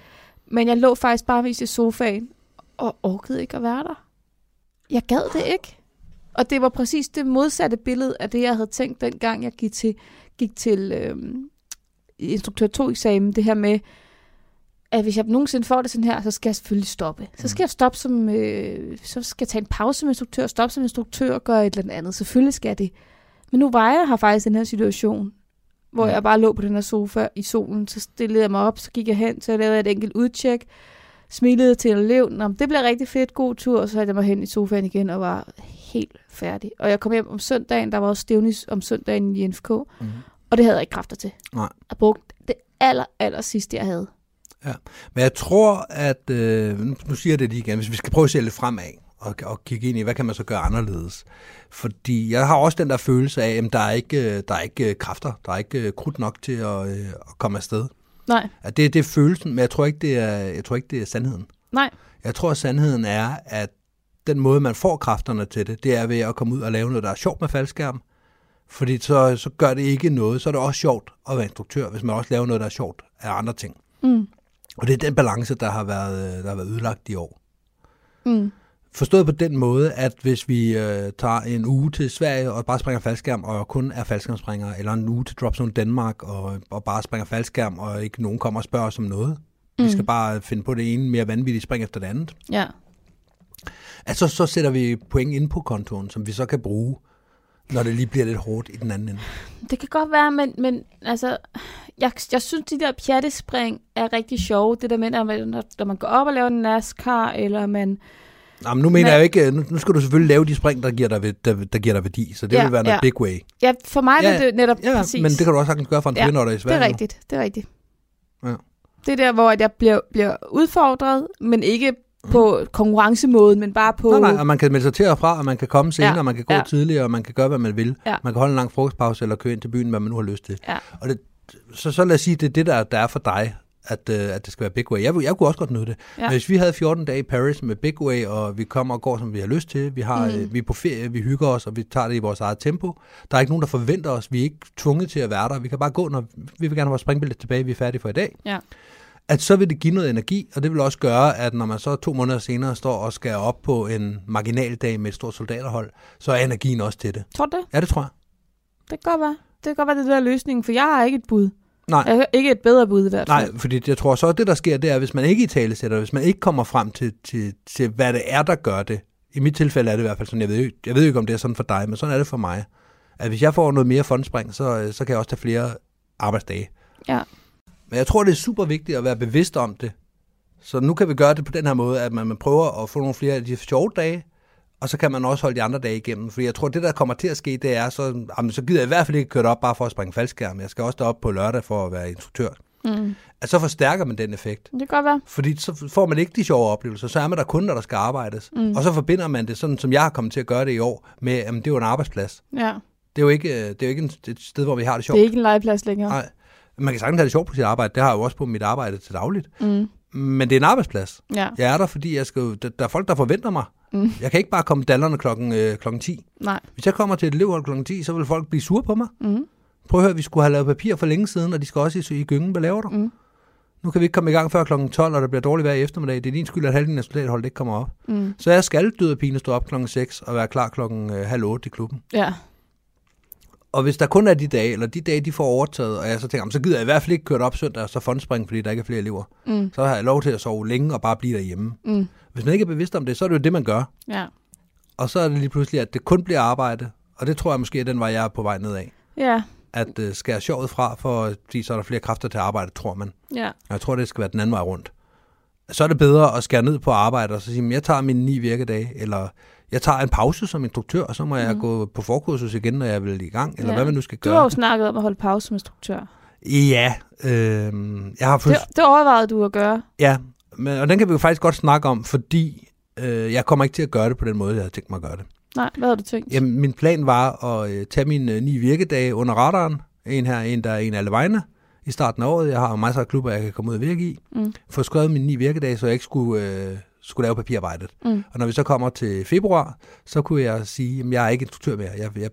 men jeg lå faktisk bare vist i sofaen og orkede ikke at være der. Jeg gad det ikke. Og det var præcis det modsatte billede af det, jeg havde tænkt, dengang jeg gik til, gik til øhm, instruktør 2-eksamen. Det her med, at hvis jeg nogensinde får det sådan her, så skal jeg selvfølgelig stoppe. Så skal jeg stoppe som, øh, så skal jeg tage en pause som instruktør, stoppe som instruktør og gøre et eller andet. Selvfølgelig skal jeg det. Men nu var jeg her faktisk i den her situation, hvor Ja. jeg bare lå på den her sofa i solen. Så stillede jeg mig op, så gik jeg hen, så lavede jeg et enkelt udtjek, smilede til en elev. Nå, det blev rigtig fedt, god tur, og så satte jeg mig hen i sofaen igen og var helt færdig. Og jeg kom hjem om søndagen, der var også stævnis om søndagen i NFK, Mm. og det havde jeg ikke kræfter til. Nej. Jeg brugte det aller, aller sidste, jeg havde. Men jeg tror, at... Øh, nu, siger jeg det lige igen. Hvis vi skal prøve at se lidt fremad og, og kigge ind i, hvad kan man så gøre anderledes? Fordi jeg har også den der følelse af, at der er ikke, øh, der er ikke øh, kræfter, der er ikke øh, krudt nok til at, at komme afsted. Nej, At det, det er følelsen, men jeg tror, ikke, det er, jeg tror ikke, det er sandheden. nej. Jeg tror, at sandheden er, at den måde, man får kræfterne til det, det er ved at komme ud og lave noget, der er sjovt med faldskærm. Fordi så, så gør det ikke noget. Så er det også sjovt at være instruktør, hvis man også laver noget, der er sjovt af andre ting. Mm. Og det er den balance, der har været, der har været ødelagt i år. Mm. Forstået på den måde, at hvis vi øh, tager en uge til Sverige og bare springer faldskærm, og kun er faldskærmspringere, eller en uge til Dropzone Danmark og, og bare springer faldskærm, og ikke nogen kommer og spørger os om noget. Mm. Vi skal bare finde på det ene mere vanvittige spring efter det andet. Ja. Altså, så sætter vi point ind på kontoen, som vi så kan bruge, når det lige bliver lidt hårdt i den anden ende. Det kan godt være, men, men altså, jeg, jeg synes, de der pjattespring er rigtig sjove. Det der med, når man, når man går op og laver en NASCAR, eller man... Nå, men nu mener Men- jeg jo ikke, nu, nu skal du selvfølgelig lave de spring, der giver dig, der, der giver dig værdi, så det Ja, vil være noget ja. big way. Ja, for mig Ja, er det netop Ja, præcis. men det kan du også sagtens gøre for en Ja, ja, i det Sverige. er nu. rigtigt, det er rigtigt. Ja. Det er der, hvor at jeg bliver, bliver udfordret, men ikke på konkurrencemåden, men bare på... Nej, nej, og man kan melde sig til og fra, og man kan komme senere, Ja, og man kan gå ja. tidligere, og man kan gøre, hvad man vil. Ja. Man kan holde en lang frokostpause, eller køre ind til byen, hvad man nu har lyst til. Ja. Og det, så, så lad os sige, det er det, der, der er for dig. at, øh, at det skal være big way. Jeg, jeg kunne også godt nyde det. Ja. Men hvis vi havde 14 dage i Paris med big way, og vi kommer og går, som vi har lyst til, vi, har, Mm. mm. øh, vi er på ferie, vi hygger os, og vi tager det i vores eget tempo. Der er ikke nogen, der forventer os. Vi er ikke tvunget til at være der. Vi kan bare gå, når vi vil gerne have vores springbillet tilbage, vi er færdige for i dag. Ja. At så vil det give noget energi, og det vil også gøre, at når man så to måneder senere står og skal op på en marginaldag med et stort soldaterhold, så er energien også til det. Tror du det? Ja, det tror jeg. Det kan godt være. Det kan godt være, det der er løsningen, for jeg har ikke et bud. Nej. Jeg ikke et bedre bud i hvert fald. Nej, fordi jeg tror så, at det der sker, det er, hvis man ikke i tale sætter, hvis man ikke kommer frem til, til, til, hvad det er, der gør det. I mit tilfælde er det i hvert fald sådan, jeg ved, jeg ved ikke, om det er sådan for dig, men sådan er det for mig. At hvis jeg får noget mere fondspring, så, så kan jeg også tage flere arbejdsdage. Ja. Men jeg tror, det er super vigtigt at være bevidst om det. Så nu kan vi gøre det på den her måde, at man, man prøver at få nogle flere af de sjove dage, og så kan man også holde de andre dage igennem. Fordi jeg tror, det der kommer til at ske, det er, så, jamen, så gider jeg i hvert fald ikke køre op bare for at springe faldskærm. Jeg skal også derop på lørdag for at være instruktør. Mm. At så forstærker man den effekt. Det kan godt være. Fordi så får man ikke de sjove oplevelser, så er man der kun, når der skal arbejdes. Mm. Og så forbinder man det, sådan som jeg har kommet til at gøre det i år, med, at det er jo en arbejdsplads. Ja. Det er jo ikke, øh, det er jo ikke et sted, hvor vi har det sjovt. Det er ikke en legeplads længere. Nej. Man kan sagtens have det sjovt på sit arbejde. Det har jeg jo også på mit arbejde til dagligt. Mm. Men det er en arbejdsplads. Ja. Jeg er der, fordi jeg skal, der, der er folk, der forventer mig. Mm. Jeg kan ikke bare komme dallerne klokken, øh, klokken 10. Nej. Hvis jeg kommer til et elevhold klokken 10, så vil folk blive sure på mig. Mm. Prøv at høre, vi skulle have lavet papir for længe siden, og de skal også i, i gyngen. Hvad laver du? Mm. Nu kan vi ikke komme i gang før klokken 12, og der bliver dårligt vejr i eftermiddag. Det er din skyld, at halvdelen af soldatholdet ikke kommer op. Mm. Så jeg skal død og pine stå op klokken 6 og være klar klokken øh, halv 8 i klubben. Ja. Og hvis der kun er de dage, eller de dage, de får overtaget, og jeg så tænker, "Jamen, så gider jeg i hvert fald ikke køre op søndag og så fondspring, fordi der ikke er flere elever. Mm. Så har jeg lov til at sove længe og bare blive derhjemme. Mm. Hvis man ikke er bevidst om det, så er det jo det, man gør. Ja. Og så er det lige pludselig, at det kun bliver arbejde. Og det tror jeg måske er den vej, jeg er på vej nedad. Ja. At øh, skære sjovt fra, for fordi så er der flere kræfter til arbejde, tror man. Ja. Og jeg tror, det skal være den anden vej rundt. Så er det bedre at skære ned på arbejde og så sige, "Men jeg tager mine ni virkedage, eller jeg tager en pause som instruktør, og så må jeg Mhm. gå på forkursus igen, når jeg vil i gang, eller Ja. hvad man nu skal Du gøre. har jo snakket om at holde pause som instruktør. Ja, øh, jeg har Det, først, det overvejede du at gøre. ja, men, og den kan vi jo faktisk godt snakke om, fordi øh, jeg kommer ikke til at gøre det på den måde, jeg havde tænkt mig at gøre det. Nej, hvad havde du tænkt? Jamen, min plan var at øh, tage mine øh, ni virkedage under radaren. En her, en der er en alle vegne i starten af året. Jeg har masser af klubber, jeg kan komme ud og virke i. Mm. Få skrevet mine ni virkedage, så jeg ikke skulle, øh, skulle lave papirarbejdet. Mm. Og når vi så kommer til februar, så kunne jeg sige, at jeg er ikke instruktør mere. Jeg, jeg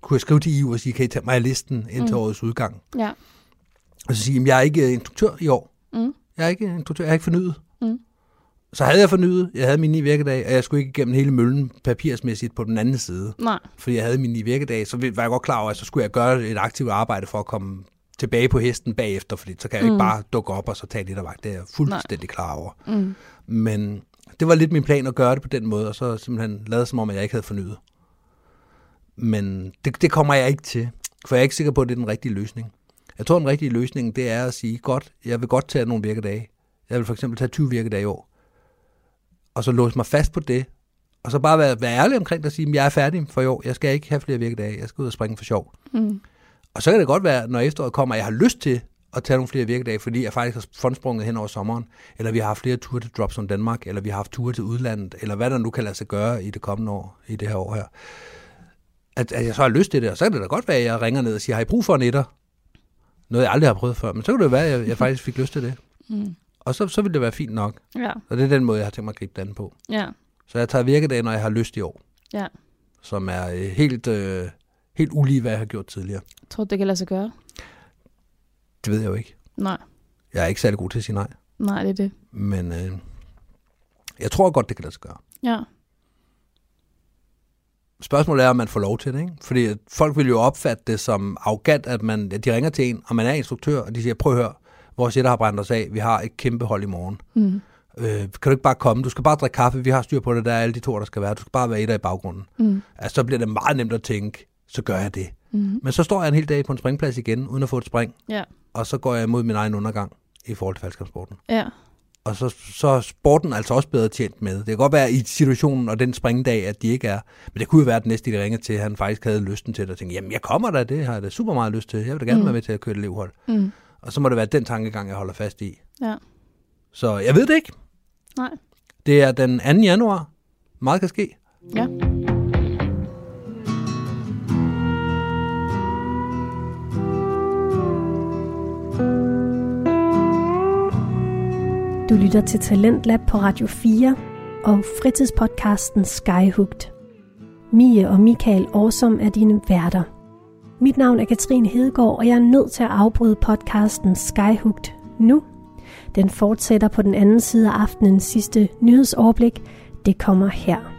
kunne jeg skrive til EU og sige, kan I tage mig af listen indtil Mm. årets udgang? Ja. Og så sige, at jeg er ikke øh, instruktør i år. Mm. Jeg er ikke instruktør, jeg har ikke fornyet. Mm. Så havde jeg fornyet, jeg havde mine ni virkedage, og jeg skulle ikke igennem hele møllen papirsmæssigt på den anden side Nej. fordi jeg havde mine ni virkedage, så var jeg godt klar over, at så skulle jeg gøre et aktivt arbejde for at komme tilbage på hesten bagefter, fordi så kan jeg Mm. ikke bare dukke op og så tage lidt af vagt. Det er jeg fuldstændig klar over. Mm. Men det var lidt min plan at gøre det på den måde, og så simpelthen lade som om, at jeg ikke havde fornyet. Men det, det kommer jeg ikke til, for jeg er ikke sikker på, at det er den rigtige løsning. Jeg tror, den rigtige løsning, det er at sige, godt, jeg vil godt tage nogle virkedage. Jeg vil for eksempel tage 20 virkedage i år. Og så låse mig fast på det, og så bare være, være ærlig omkring det og sige, at jeg er færdig for i år. Jeg skal ikke have flere virkedage. Jeg skal ud og springe for sjov. Mm. Og så kan det godt være, når efteråret kommer, at jeg har lyst til at tage nogle flere virkedage, fordi jeg faktisk har fondsprunget hen over sommeren, eller vi har haft flere ture til Drops on Danmark, eller vi har haft ture til udlandet, eller hvad der nu kan lade sig gøre i det kommende år, i det her år her. At, at jeg så har lyst til det, og så kan det da godt være, at jeg ringer ned og siger, har I brug for en etter? Noget, jeg aldrig har prøvet før, men så kan det være, at jeg, jeg faktisk fik lyst til det. Mm. Og så, så vil det være fint nok. Ja. Og det er den måde, jeg har tænkt mig at gribe det an på. Ja. Så jeg tager virkedage, når jeg har lyst i år. Ja. Som er øh, helt, øh, helt ulige, hvad jeg har gjort tidligere. Tror du, det kan lade sig gøre? Det ved jeg jo ikke. Nej. Jeg er ikke særlig god til at sige nej. Nej, det er det. Men øh, jeg tror godt, det kan lade sig gøre. Ja. Spørgsmålet er, om man får lov til det. Ikke? Fordi folk vil jo opfatte det som arrogant, at, man, de ringer til en, og man er instruktør, og de siger, prøv at høre, vores sætter har brændt os af, vi har et kæmpe hold i morgen. Mm. Øh, kan du ikke bare komme? Du skal bare drikke kaffe, vi har styr på det, der er alle de to, der skal være. Du skal bare være et i baggrunden. Mm. Altså, så bliver det meget nemt at tænke, så gør jeg det. Mm. Men så står jeg en hel dag på en springplads igen, uden at få et spring, Ja. og så går jeg imod min egen undergang i forhold til faldskabssporten. Ja. Og så, så er sporten altså også bedre tjent med. Det kan godt være i situationen og den springdag, at de ikke er. Men det kunne jo være, at den næste, de ringer til, han faktisk havde lysten til det, og tænkte, jamen jeg kommer da, det har jeg da super meget lyst til. Jeg vil da gerne Mm. være med til at køre et elevhold. Mm. Og så må det være den tankegang, jeg holder fast i. Ja. Så jeg ved det ikke. Nej. Det er den 2. januar. Meget kan ske. Ja. Du lytter til Talentlab på Radio 4 og fritidspodcasten Skyhooked. Mie og Michael Årsom er dine værter. Mit navn er Katrine Hedegaard, og jeg er nødt til at afbryde podcasten Skyhooked nu. Den fortsætter på den anden side af aftenens sidste nyhedsoverblik. Det kommer her.